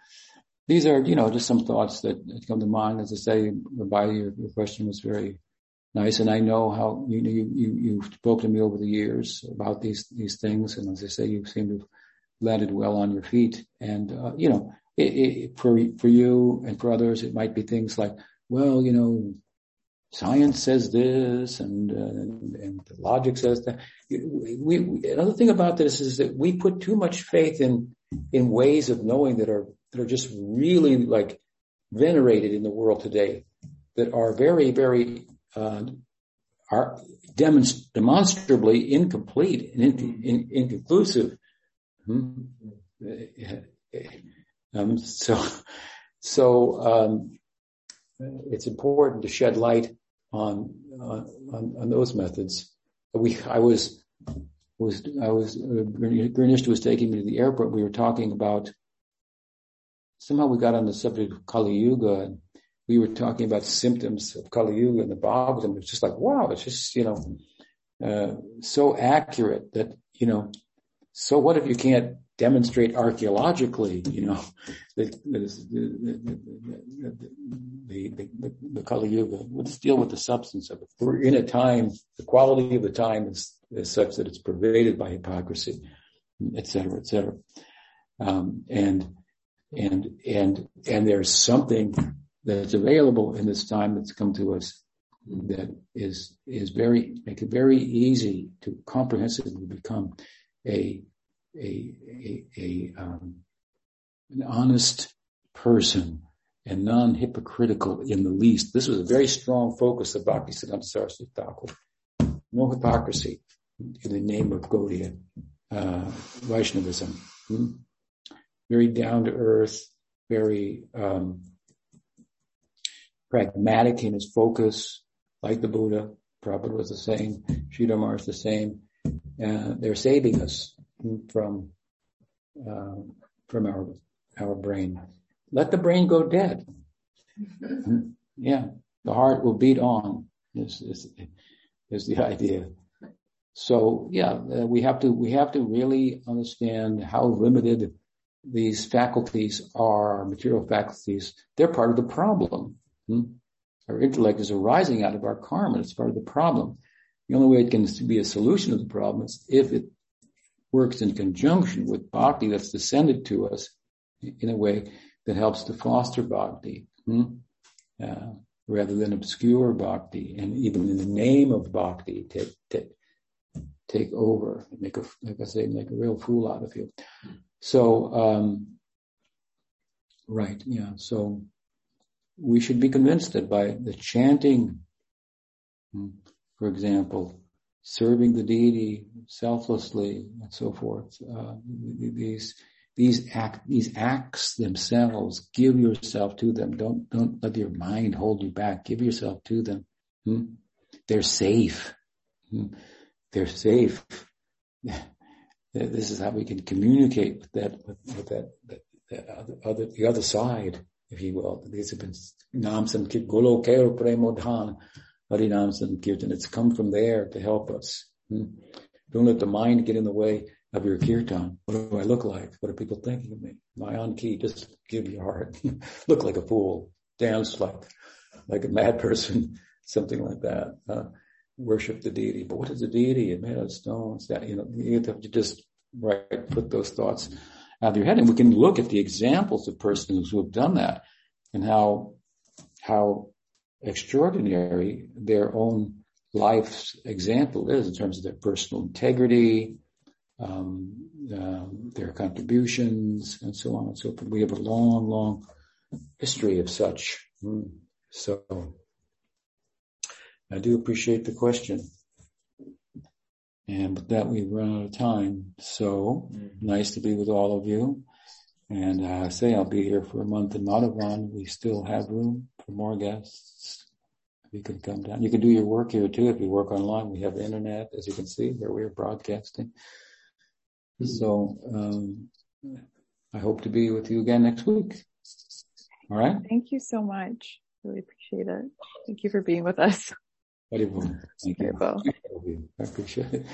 these are, you know, just some thoughts that, come to mind. As I say, by your, your question was very nice. And I know how, you you, you, you've spoken to me over the years about these, these things. And as I say, you seem to have landed well on your feet. And, uh, you know, it, it, for, for you and for others, it might be things like, well, you know, science says this and, uh, and, and logic says that. We, we, another thing about this is that we put too much faith in, in ways of knowing that are, that are just really like venerated in the world today that are very, very, uh, are demonst- demonstrably incomplete and in, in, inconclusive. Hmm? Um, so, so, um, it's important to shed light on, on, on those methods. We, I was, was, I was, uh, Granishta was taking me to the airport. We were talking about, somehow we got on the subject of Kali Yuga and we were talking about symptoms of Kali Yuga and the Bhagavatam. It's just like, wow, it's just, you know, uh, so accurate that, you know, so what if you can't demonstrate archaeologically, you know, the, the, the, the, Kali Yuga. Let's deal with the substance of it. We're in a time, the quality of the time is, is such that it's pervaded by hypocrisy, et cetera, et cetera. Um, and, and, and, and there's something that's available in this time that's come to us that is, is very, make it very easy to comprehensively become a a, a, a um, an honest person and non-hypocritical in the least. This was a very strong focus of Bhaktisiddhanta Saraswati Thakur. No hypocrisy in the name of Gaudiya uh, Vaishnavism. Hmm? Very down to earth, very um, pragmatic in his focus, like the Buddha. Prabhupada was the same. Sridhar is the same. Uh, they're saving us from uh, from our our brain. Let the brain go dead. (laughs) yeah, the heart will beat on. Is is, is the (laughs) idea. So yeah, uh, we have to we have to really understand how limited these faculties are, material faculties. They're part of the problem. Hmm? Our intellect is arising out of our karma. It's part of the problem. The only way it can be a solution to the problem is if it works in conjunction with bhakti that's descended to us in a way that helps to foster bhakti, hmm? uh, rather than obscure bhakti, and even in the name of bhakti, take take, take over, make a like I say, make a real fool out of you. So, um, right, yeah. So we should be convinced that by the chanting, hmm, for example, serving the deity selflessly and so forth. Uh, these these act these acts themselves, give yourself to them. Don't don't let your mind hold you back. Give yourself to them. Hmm? They're safe. Hmm? They're safe. (laughs) this is how we can communicate with that with, with that, that, that other, other, the other side, if you will. These have been nam sankit golo kero premodhan Harinam Sankirtan. It's come from there to help us. Hmm? Don't let the mind get in the way of your kirtan. What do I look like? What are people thinking of me? My on key, just give your heart. (laughs) look like a fool. Dance like, like a mad person. (laughs) Something like that. Uh, worship the deity. But what is the deity? It made out of stones. That, you know, you have to just, right, put those thoughts out of your head. And we can look at the examples of persons who have done that and how, how extraordinary their own life's example is in terms of their personal integrity, um, um, their contributions, and so on and so forth. We have a long, long history of such. Hmm. So I do appreciate the question. And with that, we've run out of time. So mm-hmm. nice to be with all of you. And uh, I say I'll be here for a month in Madhuvan. We still have room for more guests. You can come down. You can do your work here too if you work online. We have the internet, as you can see, where we are broadcasting. So um, I hope to be with you again next week. All right. Thank you so much. Really appreciate it. Thank you for being with us. Thank you. I appreciate it.